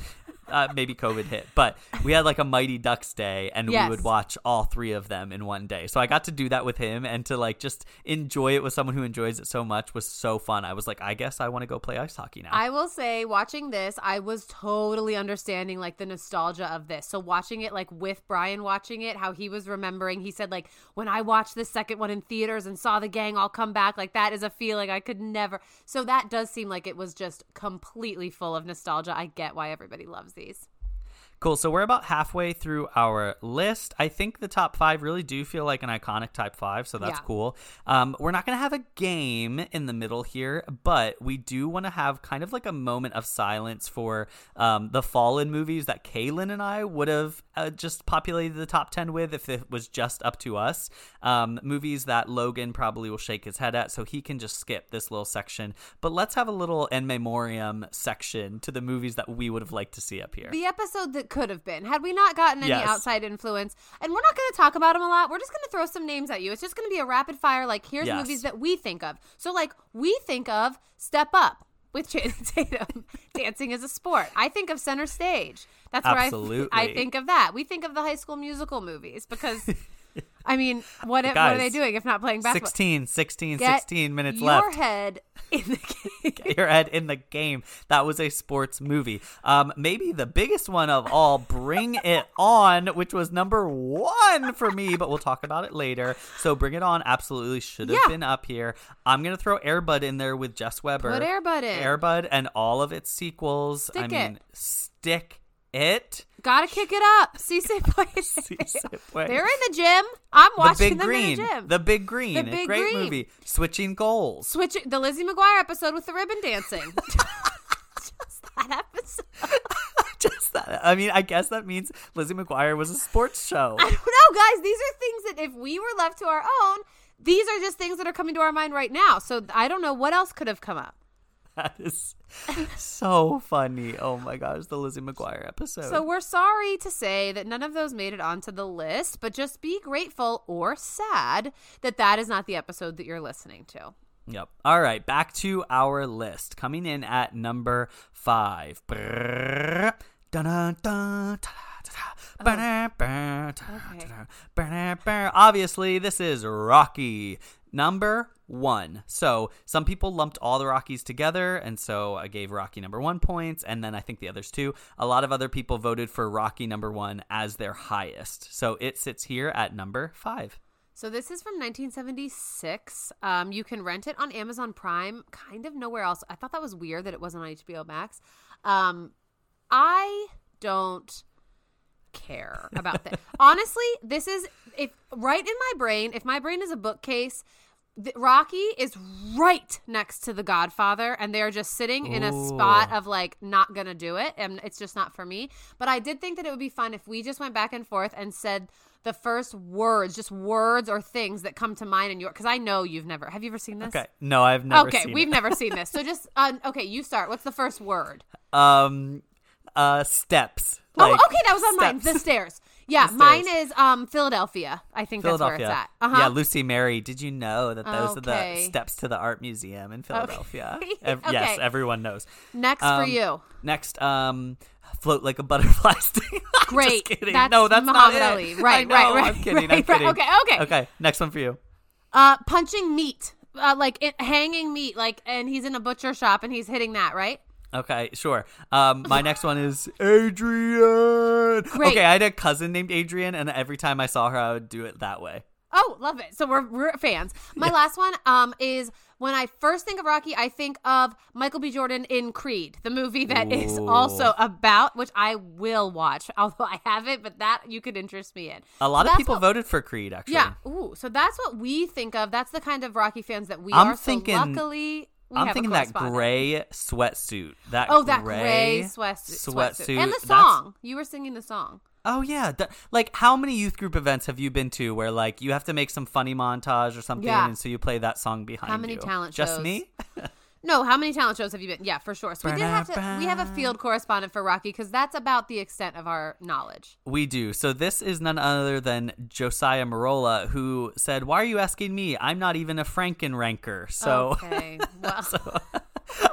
uh, maybe COVID hit. But we had like a Mighty Ducks day and Yes. we would watch all three of them in one day. So I got to do that with him and to like just enjoy it with someone who enjoys it so much was so fun. I was like, I guess I want to go play ice hockey now. I will say, watching this, I was totally understanding like the nostalgia of this. So watching it like with Brian watching it, how he was remembering, he said like when I watched the second one in theaters and saw the gang all come back, like that is a feeling I could never. So that does seem like it was just completely full of nostalgia. I get why everybody loves these. Cool. So we're about halfway through our list. I think the top five really do feel like an iconic type five, so that's Yeah. cool. Um, we're not going to have a game in the middle here, but we do want to have kind of like a moment of silence for um, the Fallen movies that Kaylin and I would have uh, just populated the top 10 with if it was just up to us. Um, movies that Logan probably will shake his head at, so he can just skip this little section. But let's have a little in memoriam section to the movies that we would have liked to see up here. The episode that could have been, had we not gotten any Yes. outside influence, and we're not going to talk about them a lot. We're just going to throw some names at you. It's just going to be a rapid fire, like here's Yes. movies that we think of. So, like we think of Step Up with Channing Tatum, dancing as a sport. I think of Center Stage. That's where I, Absolutely. I think of that. We think of the High School Musical movies because, I mean, what, what are they doing if not playing basketball? 16, 16, Get 16 minutes your left. head in the game. Get your head in the game. That was a sports movie. Um, maybe the biggest one of all, Bring It On, which was number one for me, but we'll talk about it later. So Bring It On absolutely should have Yeah. been up here. I'm going to throw Airbud in there with Jess Weber. Put Air Bud in. Airbud and all of its sequels. I Stick mean, it. stick it. Gotta kick it up. Cisse Boy. They're in the gym. I'm watching The Big them Green. in the gym. The Big Green. The Big Great Green. movie. Switching goals. Switch the Lizzie McGuire episode with the ribbon dancing. Just that episode. Just that. I mean, I guess that means Lizzie McGuire was a sports show. I don't know, guys. These are things that if we were left to our own, these are just things that are coming to our mind right now. So I don't know what else could have come up. That is so funny. Oh my gosh, the Lizzie McGuire episode. So we're sorry to say that none of those made it onto the list, but just be grateful or sad that that is not the episode that you're listening to. Yep. All right, back to our list. Coming in at number five. Brrr. Dun-dun-dun, ta-da-da-da. Oh. Ba-da-ba, ta-da-da-da. Ba-da-ba. Obviously, this is Rocky. Number one. So some people lumped all the Rockies together, and so I gave Rocky number one points, and then I think the others two. A lot of other people voted for Rocky number one as their highest. So it sits here at number five. So this is from 1976. Um, you can rent it on Amazon Prime. Kind of nowhere else. I thought that was weird that it wasn't on HBO Max. Um, I don't care about that. Honestly, this is if right in my brain. If my brain is a bookcase, th- Rocky is right next to The Godfather, and they're just sitting in a spot of like not gonna do it, and it's just not for me. But I did think that it would be fun if we just went back and forth and said the first words, just words or things that come to mind in your. Because I know you've never. Have you ever seen this? Okay. No, I've never okay, we've it. never seen this. So just uh, okay, you start. What's the first word? Um, uh, steps. Oh, okay, that was on mine. The stairs. Yeah, The mine stairs. is um Philadelphia. I think that's where it's at. Uh-huh. Yeah, Lucy Mary. Did you know that those are the steps to the art museum in Philadelphia? Ev- Okay. Yes, everyone knows. Next for Um, you. Next, um, float like a butterfly sting. Great. Kidding. That's no, that's Muhammad not Ali. it. Right, know, right, right, I'm kidding. right, I'm right. Okay, okay. Okay. Next one for you. Uh, punching meat. Uh, like it, hanging meat. Like, and he's in a butcher shop and he's hitting that. Right. Okay, sure. Um, my next one is Adrian. Great. Okay, I had a cousin named Adrian, and every time I saw her, I would do it that way. Oh, love it. So we're, we're fans. My last one um is when I first think of Rocky, I think of Michael B. Jordan in Creed, the movie that is Ooh. also about, which I will watch, although I haven't, but that you could interest me in. A lot So of people what- voted for Creed, actually. Yeah. Ooh, so that's what we think of. That's the kind of Rocky fans that we I'm are. thinking- so luckily, we I'm thinking that gray sweatsuit. That Oh, that gray, gray sweatsuit, sweatsuit. and the song. You were singing the song. Oh yeah, th- like how many youth group events have you been to where like you have to make some funny montage or something, Yeah. and so you play that song behind How many you? talent Just shows? me? No, how many talent shows have you been? Yeah, for sure. So we did have to. We have a field correspondent for Rocky because that's about the extent of our knowledge. We do. So this is none other than Josiah Marola, who said, "Why are you asking me? I'm not even a Frankenranker." So okay, well,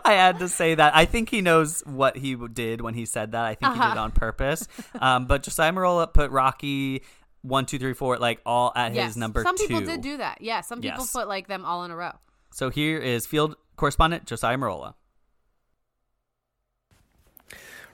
I had to say that. I think he knows what he did when he said that. I think he did it Uh-huh. on purpose. Um, but Josiah Marola put Rocky one, two, three, four, like all at yes, his number some two. people did do that. Yeah, some people Yes. put like them all in a row. So here is field correspondent Josiah Marola.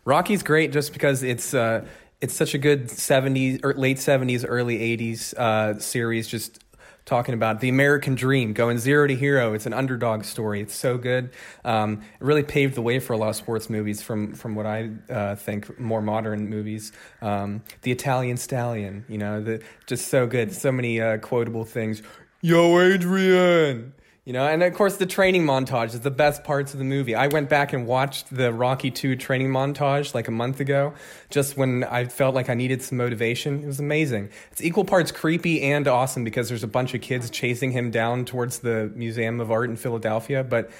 Rocky's great just because it's uh, it's such a good '70s or late '70s, early '80s uh, series. Just talking about the American dream, going zero to hero. It's an underdog story. It's so good. Um, it really paved the way for a lot of sports movies. From from what I uh, think, more modern movies. Um, the Italian Stallion, you know, the, just so good. So many uh, quotable things. Yo, Adrian. You know, and of course the training montage is the best parts of the movie. I went back and watched the Rocky 2 training montage like a month ago, just when I felt like I needed some motivation. It was amazing. It's equal parts creepy and awesome because there's a bunch of kids chasing him down towards the Museum of Art in Philadelphia, but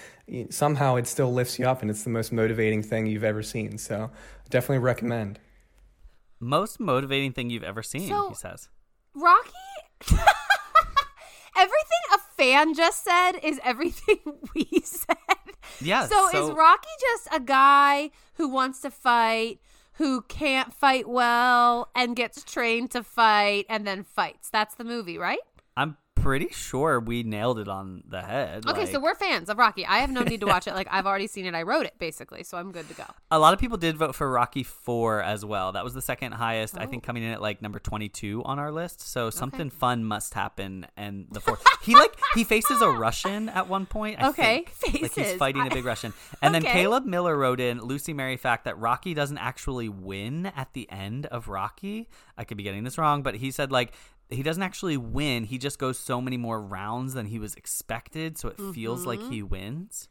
somehow it still lifts you up and it's the most motivating thing you've ever seen. So, definitely recommend. Most motivating thing you've ever seen, So- he says. Rocky. everything a fan just said is everything we said. Yeah, So, so- is Rocky just a guy who wants to fight, who can't fight well, and gets trained to fight, and then fights? That's the movie, right? Pretty sure we nailed it on the head. Okay, so we're fans of Rocky. I have no need to watch it. Like I've already seen it. I wrote it basically, so I'm good to go. A lot of people did vote for Rocky 4 as well. That was the second highest, I think, Oh. coming in at like number 22 on our list. So something fun must happen. And the fourth, he like, he faces a Russian at one point. I Okay, think. Like he's fighting a big Russian. And then Caleb Miller wrote in Lucy Mary fact that Rocky doesn't actually win at the end of Rocky. I could be getting this wrong, but he said like, he doesn't actually win. He just goes so many more rounds than he was expected, so it feels like he wins.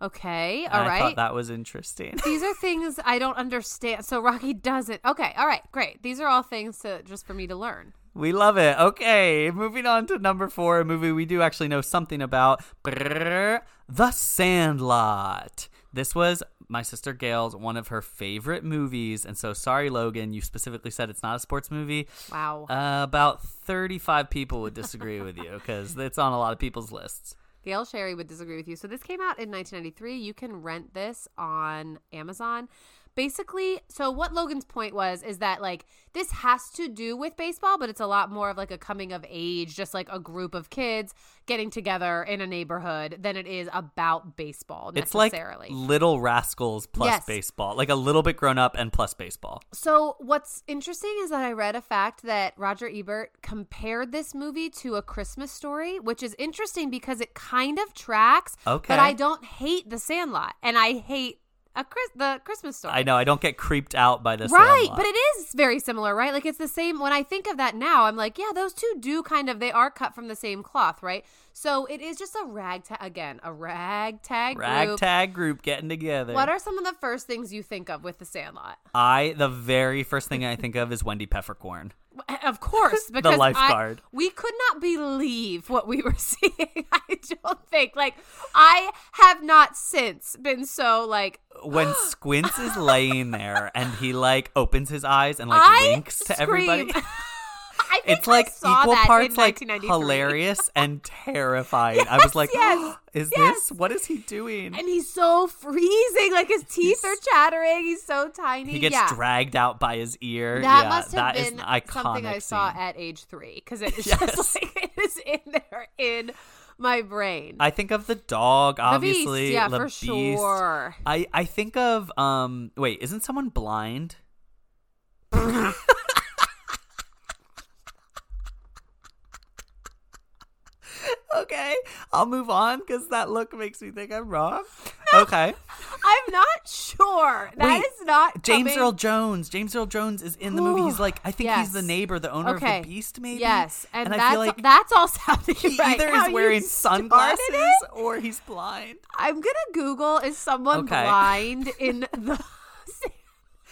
Okay, And Mm-hmm. I thought that was interesting. These are things I don't understand. So Rocky doesn't. Okay, all right, great. These are all things to just for me to learn. We love it. Okay, moving on to number four, a movie we do actually know something about. Brrr, the Sandlot. This was my sister Gail's one of her favorite movies, and so sorry, Logan, you specifically said it's not a sports movie. Wow. Uh, about thirty-five people would disagree with you because it's on a lot of people's lists. Gail Sherry would disagree with you. So this came out in 1993. You can rent this on Amazon. Basically, so what Logan's point was is that like this has to do with baseball, but it's a lot more of like a coming of age, just like a group of kids getting together in a neighborhood than it is about baseball It's like. Little Rascals plus Yes. baseball, like a little bit grown up and plus baseball. So what's interesting is that I read a fact that Roger Ebert compared this movie to A Christmas Story, which is interesting because it kind of tracks. Okay. But I don't hate The Sandlot, and I hate a Chris- the Christmas Story. I know I don't get creeped out by this, Right, but it is very similar, right? Like it's the same. When I think of that now, I'm like, yeah, those two do kind of they are cut from the same cloth, right? So it is just a ragtag again, a ragtag group. ragtag group getting together. What are some of the first things you think of with the Sandlot? I the very first thing I think of is Wendy Peppercorn. Of course, because I- lifeguard. we could not believe what we were seeing. I don't think like I have not since been so like When Squints is laying there and he like opens his eyes and like I winks to scream. everybody. It's like equal parts like hilarious and terrifying. I was like, yes, is yes. this what is he doing? And he's so freezing, like his teeth are chattering. He's so tiny. he gets yeah. dragged out by his ear. That yeah, must have been something I saw scene. at age three because it is Yes. just like it is in there in my brain. I think of the dog, The Beast, obviously. yeah, the for Beast. sure. I I think of um. Wait, isn't someone blind? Okay, I'll move on because that look makes me think I'm wrong. Okay. I'm not sure. That is Wait, not James coming- Earl Jones. James Earl Jones is in the movie. He's like, I think he's the neighbor, the owner Okay. of the Beast, maybe. Yes, and, I that's feel like that's all sounding he right. either How is wearing sunglasses it? or he's blind. I'm gonna Google is someone Okay. blind in the.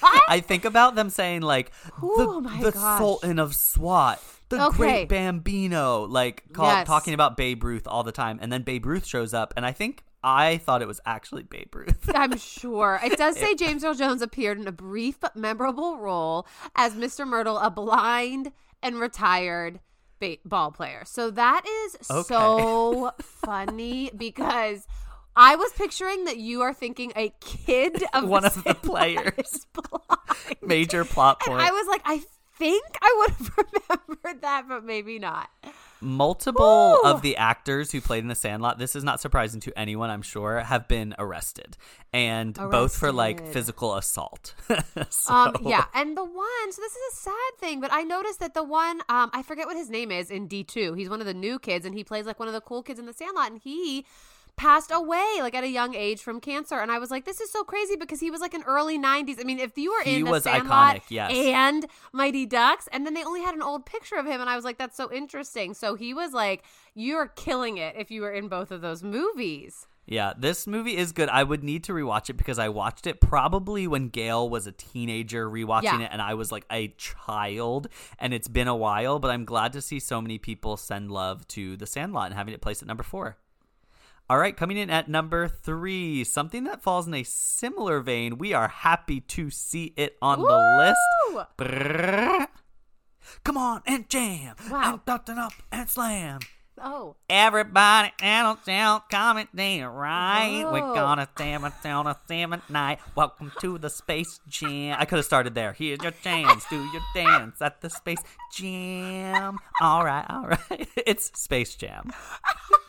I think about them saying like Oh the, the gosh. Sultan of SWAT, the Okay. great Bambino, like call, Yes. talking about Babe Ruth all the time, and then Babe Ruth shows up, and I think I thought it was actually Babe Ruth. I'm sure. It does say James Earl Jones appeared in a brief but memorable role as Mr. Mertle, a blind and retired ba- ball player. So that is so funny because I was picturing that you are thinking a kid of One the of the players. Major plot And point. I was like, I think I would have remembered that, but maybe not. Multiple Woo! of the actors who played in The Sandlot, this is not surprising to anyone, I'm sure, have been arrested, and both for like physical assault. So- Um, yeah, and the one. So this is a sad thing, but I noticed that the one, um, I forget what his name is in D two. He's one of the new kids, and he plays like one of the cool kids in the Sandlot, and he passed away like at a young age from cancer. And I was like, this is so crazy because he was like an early '90s. I mean, if you were He in the was Sandlot iconic, yes. and Mighty Ducks, and then they only had an old picture of him, and I was like, that's so interesting. So he was like, you're killing it if you were in both of those movies. Yeah, this movie is good. I would need to rewatch it because I watched it probably when Gail was a teenager rewatching Yeah. it and I was like a child and it's been a while, but I'm glad to see so many people send love to The Sandlot and having it placed at number 4. All right, coming in at number 3, something that falls in a similar vein. We are happy to see it on the list. Brrr. Come on and jam. Wow. And up and slam. Oh, Everybody out down, comment there, right? We're gonna jam it down a salmon night. Welcome to the Space Jam. I could have started there. Here's your chance. Do your dance at the Space Jam. All right, all right. It's Space Jam.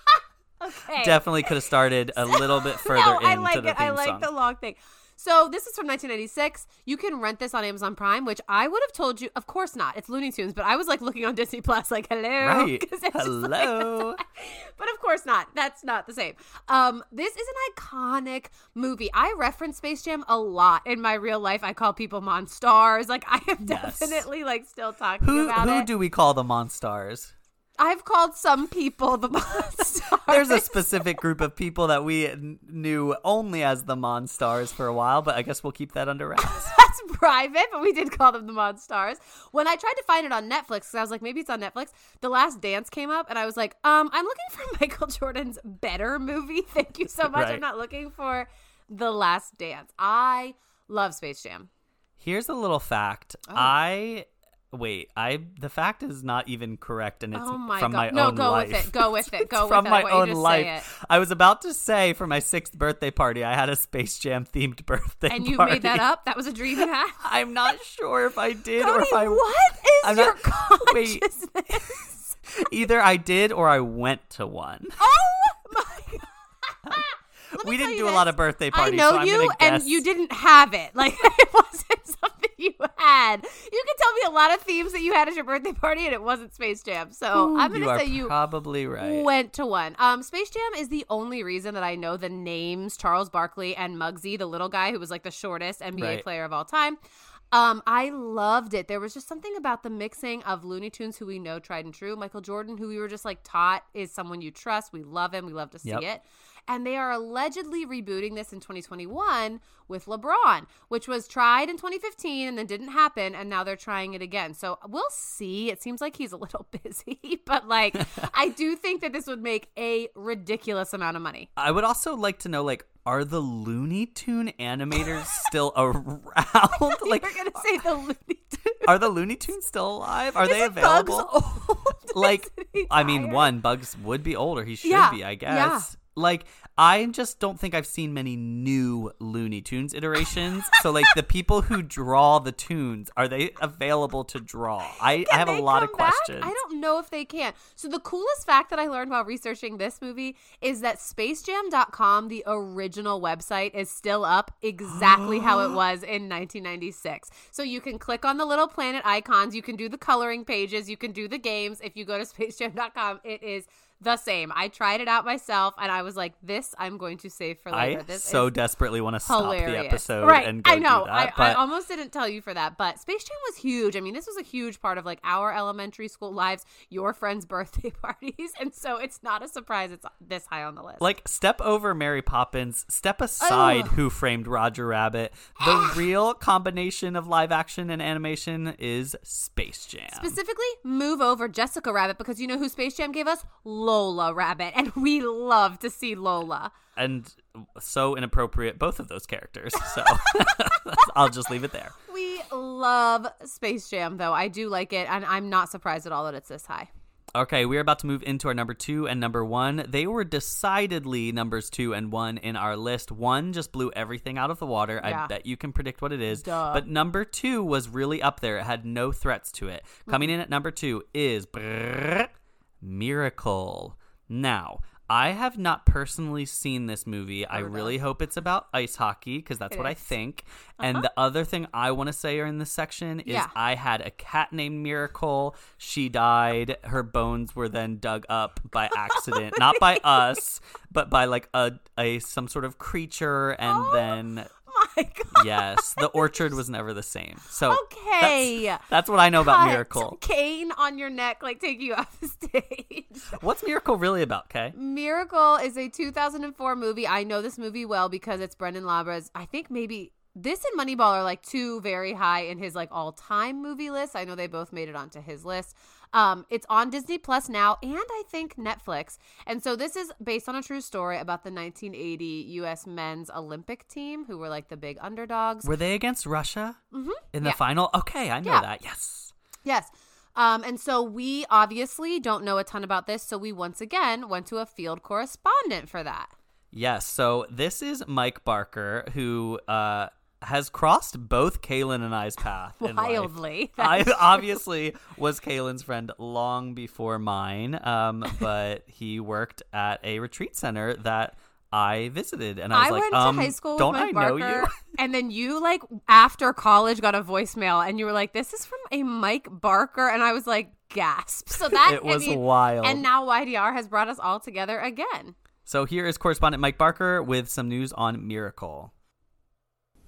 okay. Definitely could have started a little bit further no, into I like the it. I like song. the long thing. So this is from 1996. You can rent this on Amazon Prime, which I would have told you. Of course not. It's Looney Tunes, but I was like looking on Disney Plus, like hello, Right. just like- Hello. but of course not. That's not the same. Um, this is an iconic movie. I reference Space Jam a lot in my real life. I call people monstars. Like I am Yes. definitely like still talking who about who it. do we call the Monstars? I've called some people the monstars. There's a specific group of people that we n- knew only as the Monstars for a while, but I guess we'll keep that under wraps. That's private, but we did call them the Monstars. When I tried to find it on Netflix, because I was like, maybe it's on Netflix, The Last Dance came up, and I was like, um, I'm looking for Michael Jordan's better movie. Thank you so much. Right. I'm not looking for The Last Dance. I love Space Jam. Here's a little fact. Oh. I wait. I the fact is not even correct, and it's Oh my from God. my No, own go life. with it. Go with it. Go with from my own life. I was about to say for my sixth birthday party, I had a Space Jam themed birthday And you party. made that up? That was a dream you had? I'm not sure if I did or if I what is I'm your not- wait. consciousness? either I did or I went to one. oh my God. Let me we didn't do a lot of birthday parties. I know so you, and you didn't have it. Like it wasn't something you had. You can tell me a lot of themes that you had at your birthday party, and it wasn't Space Jam. So I'm gonna are say you probably right. went to one. Um, Space Jam is the only reason that I know the names Charles Barkley and Muggsy, the little guy who was like the shortest NBA Right. player of all time. Um, I loved it. There was just something about the mixing of Looney Tunes, who we know tried and true, Michael Jordan, who we were just like taught is someone you trust. We love him. We love to see Yep. it. And they are allegedly rebooting this in 2021 with LeBron, which was tried in 2015 and then didn't happen. And now they're trying it again. So we'll see. It seems like he's a little busy, but like, I do think that this would make a ridiculous amount of money. I would also like to know, like, are the Looney Tune animators still around? like, You're to say the Looney Tunes. are the Looney Tunes still alive? Are they Isn't Bugs available? old? like, I mean, one Bugs would be older. He should Yeah, be, I yeah. Like, I just don't think I've seen many new Looney Tunes iterations. so, like, the people who draw the tunes, are they available to draw? I, I have a lot of back? questions. I don't know if they can. So the coolest fact that I learned while researching this movie is that spacejam.com, the original website, is still up exactly how it was in 1996. So you can click on the little planet icons, you can do the coloring pages, you can do the games. If you go to spacejam.com, it is the same. I tried it out myself, and I was like, "This I'm going to save for later." I this so desperately want to stop hilarious. the episode right? and go I know. do that. I, I almost didn't tell you for that, but Space Jam was huge. I mean, this was a huge part of like our elementary school lives, your friends' birthday parties, and so it's not a surprise it's this high on the list. like step over Mary Poppins, step aside. Who Framed Roger Rabbit. The real combination of live action and animation is Space Jam. Specifically, move over Jessica Rabbit because you know who Space Jam gave us? Lola Rabbit. And we love to see Lola. and so inappropriate both of those characters. So I'll just leave it there. We love Space Jam, though. I do like it, and I'm not surprised at all that it's this high. Okay, we're about to move into our number two and number one. They were decidedly numbers two and one in our list. One just blew everything out of the water. Yeah. I bet you can predict what it is. Duh. But number two was really up there. It had no threats to it. Coming mm-hmm. in at number two is brrrr, Miracle. Now, I have not personally seen this movie. I really hope it's about ice hockey because that's It what I is. think. Uh-huh. And the other thing I want to say in this section is Yeah. I had a cat named Miracle. She died. Her bones were then dug up by accident, not by us, but by like a, a some sort of creature. And Oh then My God. yes, the orchard was never the same. So Okay. that's, that's what I know about Miracle. Cane on your neck, like take you off the stage. What's Miracle really about, Kay? Miracle is a 2004 movie. I know this movie well because it's Brendan Labras. I think maybe this and Moneyball are like two very high in his like all time movie list. I know they both made it onto his list. Um, it's on Disney Plus now and I think Netflix. And so this is based on a true story about the 1980 U.S. men's Olympic team who were like the big underdogs. Were they against Russia in the Mm-hmm. Yeah. final? Okay, I know Yeah. that. Yes. Yes. Um, and so we obviously don't know a ton about this. So we once again went to a field correspondent for that. Yes. So this is Mike Barker, who uh, has crossed both Kaylin and I's path. Wildly. I obviously was Kaylin's friend long before mine, um, but he worked at a retreat center that I visited, and I was I like, went um, to high school don't I know you? and then you like after college got a voicemail, and you were like, "This is from a Mike Barker," and I was like, "Gasp!" So that It I was mean- wild. And now YDR has brought us all together again. So here is correspondent Mike Barker with some news on Miracle.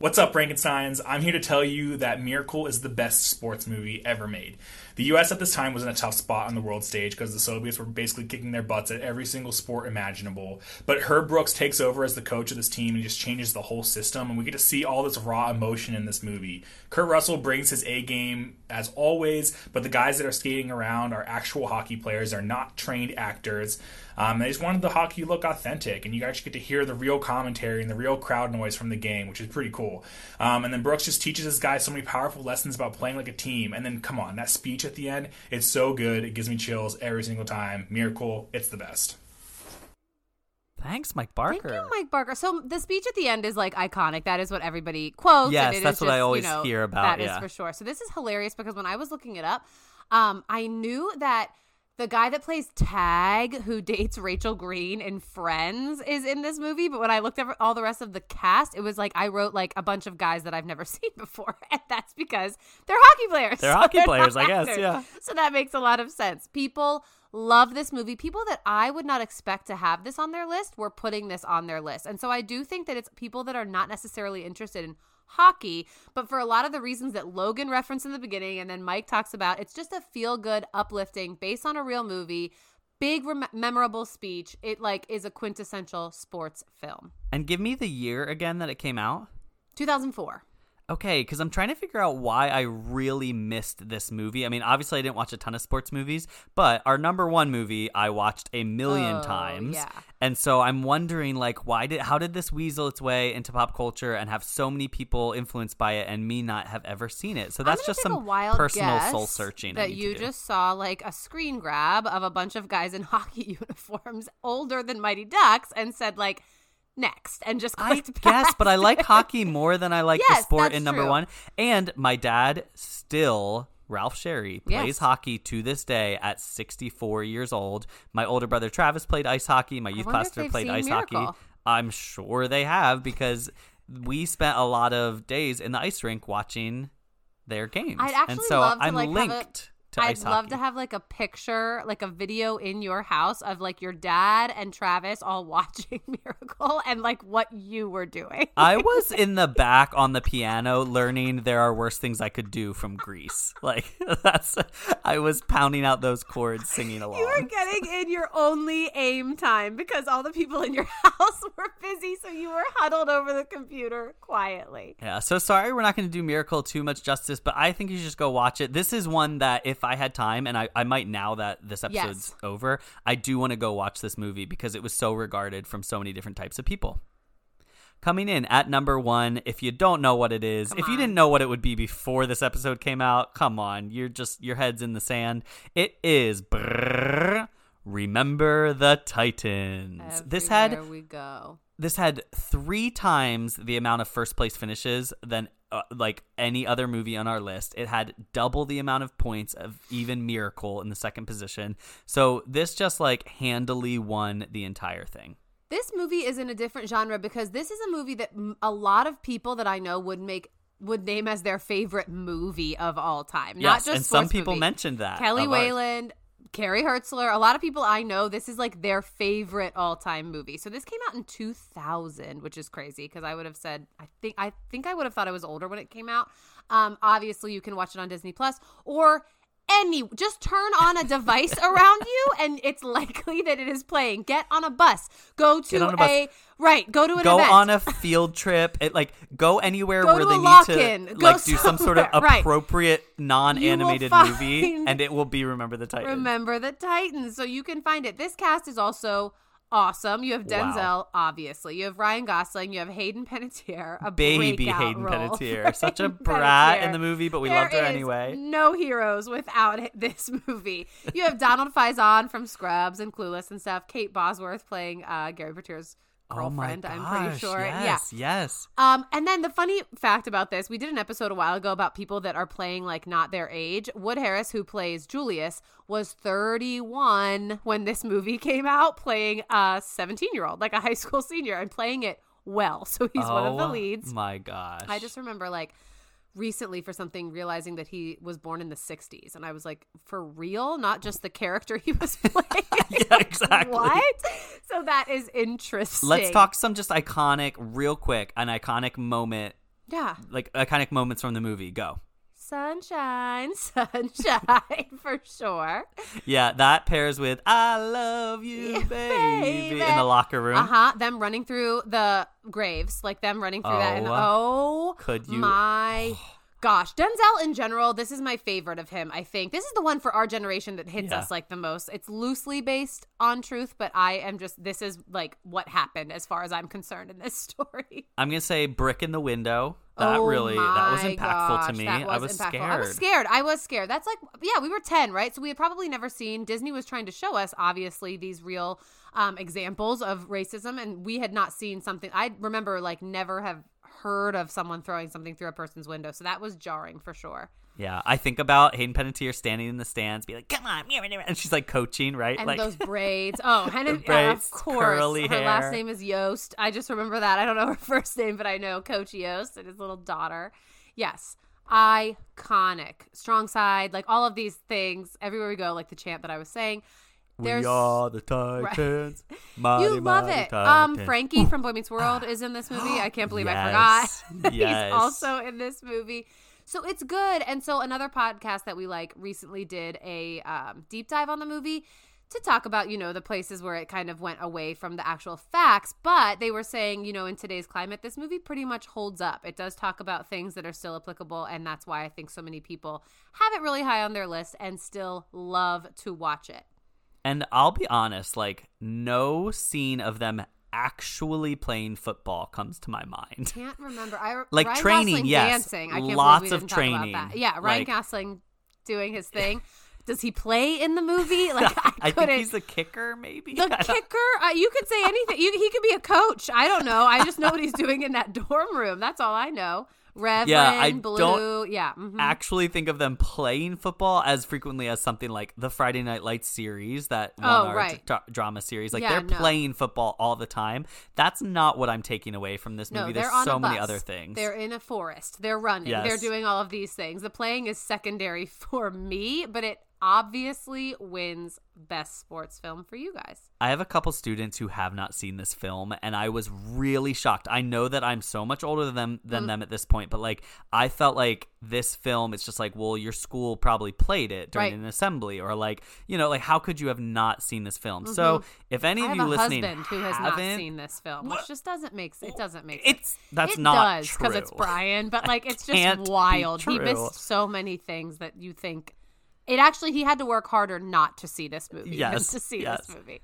What's up, Rankensteins? I'm here to tell you that Miracle is the best sports movie ever made. The US at this time was in a tough spot on the world stage because the Soviets were basically kicking their butts at every single sport imaginable. But Herb Brooks takes over as the coach of this team and just changes the whole system, and we get to see all this raw emotion in this movie. Kurt Russell brings his A game as always, but the guys that are skating around are actual hockey players, are not trained actors. Um, they just wanted the hockey to look authentic, and you actually get to hear the real commentary and the real crowd noise from the game, which is pretty cool. Um, and then Brooks just teaches his guys so many powerful lessons about playing like a team. And then, come on, that speech at the end, it's so good. It gives me chills every single time. Miracle, it's the best. Thanks, Mike Barker. Thank you, Mike Barker. So the speech at the end is like iconic. That is what everybody quotes. Yes, and it that's is what I always you know, hear about, That is yeah. for sure. So this is hilarious because when I was looking it up, um, I knew that the guy that plays Tag, who dates Rachel Green in Friends, is in this movie. But when I looked at all the rest of the cast, it was like I wrote like a bunch of guys that I've never seen before, and that's because they're hockey players. They're So hockey not players, I guess, yeah. So that makes a lot of sense. People love this movie. People that I would not expect to have this on their list were putting this on their list. And so I do think that it's people that are not necessarily interested in hockey, but for a lot of the reasons that Logan referenced in the beginning and then Mike talks about, it's just a feel good, uplifting, based on a real movie, big, rem- memorable speech. It like is a quintessential sports film. And give me the year again that it came out. 2004. Okay, because I'm trying to figure out why I really missed this movie. I mean, obviously, I didn't watch a ton of sports movies, but our number one movie I watched a million Oh, times, yeah. and so I'm wondering, like, why did how did this weasel its way into pop culture and have so many people influenced by it, and me not have ever seen it? So that's just some wild personal soul searching I that you just saw like a screen grab of a bunch of guys in hockey uniforms older than Mighty Ducks and said like next and just I clicked guess, but I like hockey more than I like Yes, the sport in number true. one. And my dad still, Ralph Sherry, plays Yes. hockey to this day at 64 years old. My older brother Travis played ice hockey. My youth pastor played ice Miracle. hockey. I'm sure they have because we spent a lot of days in the ice rink watching their games. I'd actually and so love to, I'm like, linked to I'd ice love hockey. to have like a picture, like a video in your house of like your dad and Travis all watching Miracle and like what you were doing. I was in the back on the piano learning there are worse things I could do from Grease. Like that's I was pounding out those chords singing along. You were getting in your only aim time because all the people in your house were busy, so you were huddled over the computer quietly. Yeah, so sorry we're not going to do Miracle too much justice, but I think you should just go watch it. This is one that if I had time, and I, I might now that this episode's Yes. over, I do want to go watch this movie because it was so regarded from so many different types of people. Coming in at number one, if you don't know what it is, if you didn't know what it would be before this episode came out, come on, you're just your head's in the sand. It is brrr, Remember the Titans. this had we go. this had three times the amount of first place finishes than uh, like any other movie on our list. It had double the amount of points of even Miracle in the second position. So this just like handily won the entire thing. This movie is in a different genre because this is a movie that a lot of people that I know would make would name as their favorite movie of all time. Not just and some people movie. mentioned that Kelly Wayland, ours. Carrie Hertzler, a lot of people I know, this is like their favorite all-time movie. So this came out in 2000, which is crazy because I would have said I think I think I would have thought I was older when it came out. Um obviously you can watch it on Disney Plus or any just turn on a device around you and it's likely that it is playing. Get on a bus. Go to on a bus. Right, go to an Go event. on a field trip. It like go anywhere Go where they need to Go like do some sort of somewhere. Right. appropriate non-animated movie, and it will be Remember the Titans. Remember the Titans. So you can find it. This cast is also awesome. You have Wow. Denzel, obviously. You have Ryan Gosling. You have Hayden Panettiere, a Baby Hayden role Panettiere, such a brat in the movie, but we There loved her anyway. No heroes without it- this movie. You have Donald Faison from Scrubs and Clueless and stuff. Kate Bosworth playing uh, Gary Oh my girlfriend. I'm pretty sure. Yeah. Yes, yes. Um, and then the funny fact about this, we did an episode a while ago about people that are playing like not their age. Wood Harris, who plays Julius, was 31 when this movie came out, playing a 17 year old, like a high school senior, and playing it well. So he's one of the Oh leads. My gosh. I just remember like recently for something realizing that he was born in the 60s and I was like for real? Not just the character he was playing? Yeah, exactly. what? So that is interesting. Let's talk some just iconic, real quick, an iconic moment, yeah. Like iconic moments from the movie. Go. Sunshine, sunshine for sure. Yeah, that pairs with "I love you, baby" in the locker room. Uh huh. Them running through the graves, like them running through that. And Oh. oh, Could you- My gosh, Denzel in general. This is my favorite of him. I think this is the one for our generation that hits Yeah. us like the most. It's loosely based on truth, but I am just. This is like what happened as far as I'm concerned in this story. I'm gonna say "Brick in the Window." That Oh really that was impactful to me. that I was impactful. scared. I was scared. I was scared. That's like yeah, we were 10, right? So we had probably never seen Disney was trying to show us obviously these real um examples of racism and we had not seen something I remember like never have heard of someone throwing something through a person's window. So that was jarring for sure. Yeah, I think about Hayden Panettiere standing in the stands, be like, "Come on," and she's like coaching, right? And like those braids. Oh, Hayden, braids, of course. curly her hair. last name is Yoast. I just remember that. I don't know her first name, but I know Coach Yoast and his little daughter. Yes. Iconic. Strong side, like all of these things. Everywhere we go, like the chant that I was saying. There's we are the Titans. you mighty, love mighty it. Um, Frankie from Boy Meets World is in this movie. I can't believe I forgot. Yes. He's also in this movie. So it's good. And so another podcast that we like recently did a um, deep dive on the movie to talk about, you know, the places where it kind of went away from the actual facts. But they were saying, you know, in today's climate, this movie pretty much holds up. It does talk about things that are still applicable. And that's why I think so many people have it really high on their list and still love to watch it. And I'll be honest, like no scene of them actually playing football comes to my mind. Can't remember. I Like Ryan training, Gosling yes. dancing. I can't Lots of training. Yeah, Ryan Like- Gosling doing his thing. Does he play in the movie? Like I, I couldn't. think he's the kicker, maybe. the kicker. Uh, you could say anything. You, he could be a coach. I don't know. I just know what he's doing in that dorm room. That's all I know. Reverend, Yeah, I Blue. don't yeah. mhm. actually think of them playing football as frequently as something like the Friday Night Lights series that Oh, our right. dra- drama series. Like Yeah, they're no. playing football all the time. That's not what I'm taking away from this movie. they're There's so many other things. They're in a forest. They're running. They're doing all of these things. The playing is secondary for me, but it obviously wins best sports film for you guys. I have a couple students who have not seen this film, and I was really shocked. I know that I'm so much older than them than Mm. them at this point, but like I felt like this film, it's just like, well, your school probably played it during Right. an assembly, or like, you know, like how could you have not seen this film? So if any of you listening husband who has not seen this film, which just doesn't make it doesn't make It's- sense. that's it not because it's. Brian, but like it's just wild. He missed so many things that you think. It actually he had to work harder not to see this movie Yes, than to see yes. this movie.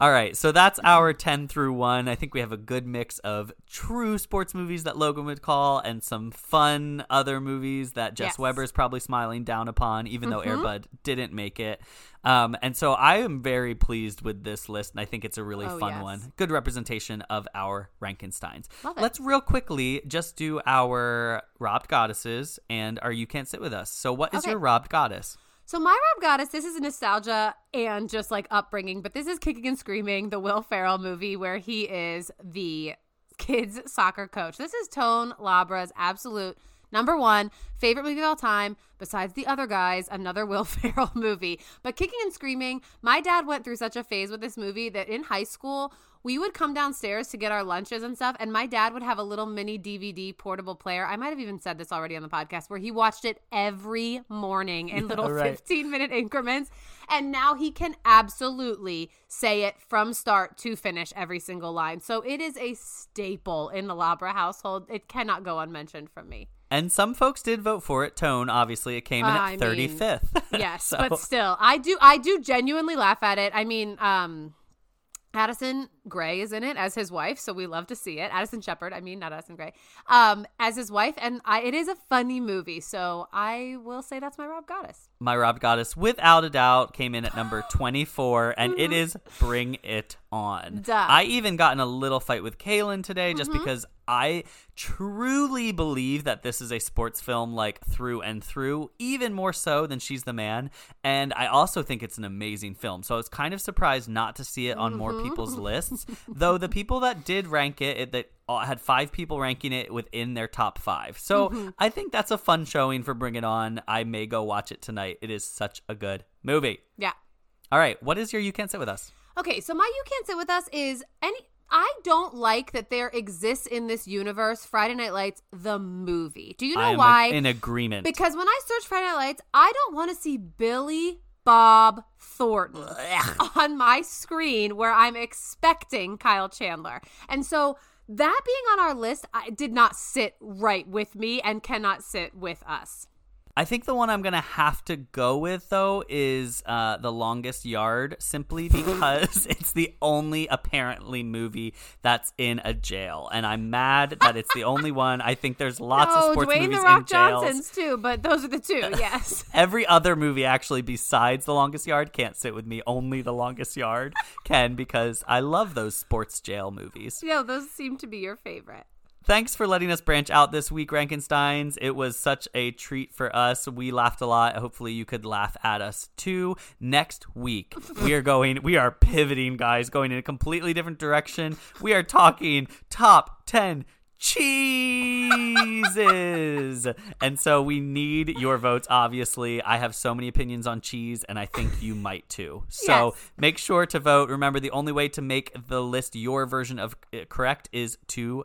All right, so that's our 10 through 1. I think we have a good mix of true sports movies that Logan would call and some fun other movies that Jess Yes. is probably smiling down upon, even though Mhm. Air Bud didn't make it. Um, and so I am very pleased with this list, and I think it's a really Oh, fun yes. one. Good representation of our Rankensteins. Love it. Let's real quickly just do our robbed goddesses and our You Can't Sit With Us. So, what is Okay. your robbed goddess? So my Rob Goddess, this is nostalgia and just like upbringing, but this is Kicking and Screaming, the Will Ferrell movie where he is the kids soccer coach. This is Tone Labra's absolute number one favorite movie of all time, besides the other guys, another Will Ferrell movie. But Kicking and Screaming, my dad went through such a phase with this movie that in high school, we would come downstairs to get our lunches and stuff, and my dad would have a little mini DVD portable player. I might have even said this already on the podcast, where he watched it every morning in little right. 15 minute increments. And now he can absolutely say it from start to finish every single line. So it is a staple in the Labra household. It cannot go unmentioned from me. And some folks did vote for it. Tone, obviously, it came in at mean, 35th. Yes, So- but still, I do I do genuinely laugh at it. I mean, um Addison Gray is in it as his wife, so we love to see it. Addison Shepherd, I mean, not Addison Gray, um, as his wife, and I, it is a funny movie. So I will say that's my Rob Goddess. My Rob Goddess, without a doubt, came in at number 24, and it is Bring It On. Duh. I even got in a little fight with Kaylin today just Mhm. because I truly believe that this is a sports film, like through and through, even more so than She's the Man. And I also think it's an amazing film. So I was kind of surprised not to see it on more Mhm. people's lists. Though the people that did rank it, it that uh, had five people ranking it within their top five. So Mhm. I think that's a fun showing for Bring It On. I may go watch it tonight. It is such a good movie. Yeah. All right, what is your You Can't Sit With Us? Okay, so my You Can't Sit With Us is any. I don't like that there exists in this universe Friday Night Lights, the movie. Do you know I am why? in agreement. Because when I search Friday Night Lights, I don't want to see Billy Bob Thornton on my screen where I'm expecting Kyle Chandler. And so that being on our list I, did not sit right with me and cannot sit with us. I think the one I'm gonna have to go with though is uh, the longest yard, simply because it's the only apparently movie that's in a jail, and I'm mad that it's the only one. I think there's lots no, of sports Dwayne movies the Rock in jails. Johnson's too, but those are the two. Yes. Every other movie, actually, besides The Longest Yard, can't sit with me. Only The Longest Yard can because I love those sports jail movies. yeah, those seem to be your favorite. Thanks for letting us branch out this week, Rankensteins. It was such a treat for us. We laughed a lot. Hopefully, you could laugh at us too. Next week, we are going, we are pivoting, guys, going in a completely different direction. We are talking top 10 cheeses. and so we need your votes, obviously. I have so many opinions on cheese, and I think you might too. So Yes. make sure to vote. Remember, the only way to make the list your version of uh, correct is to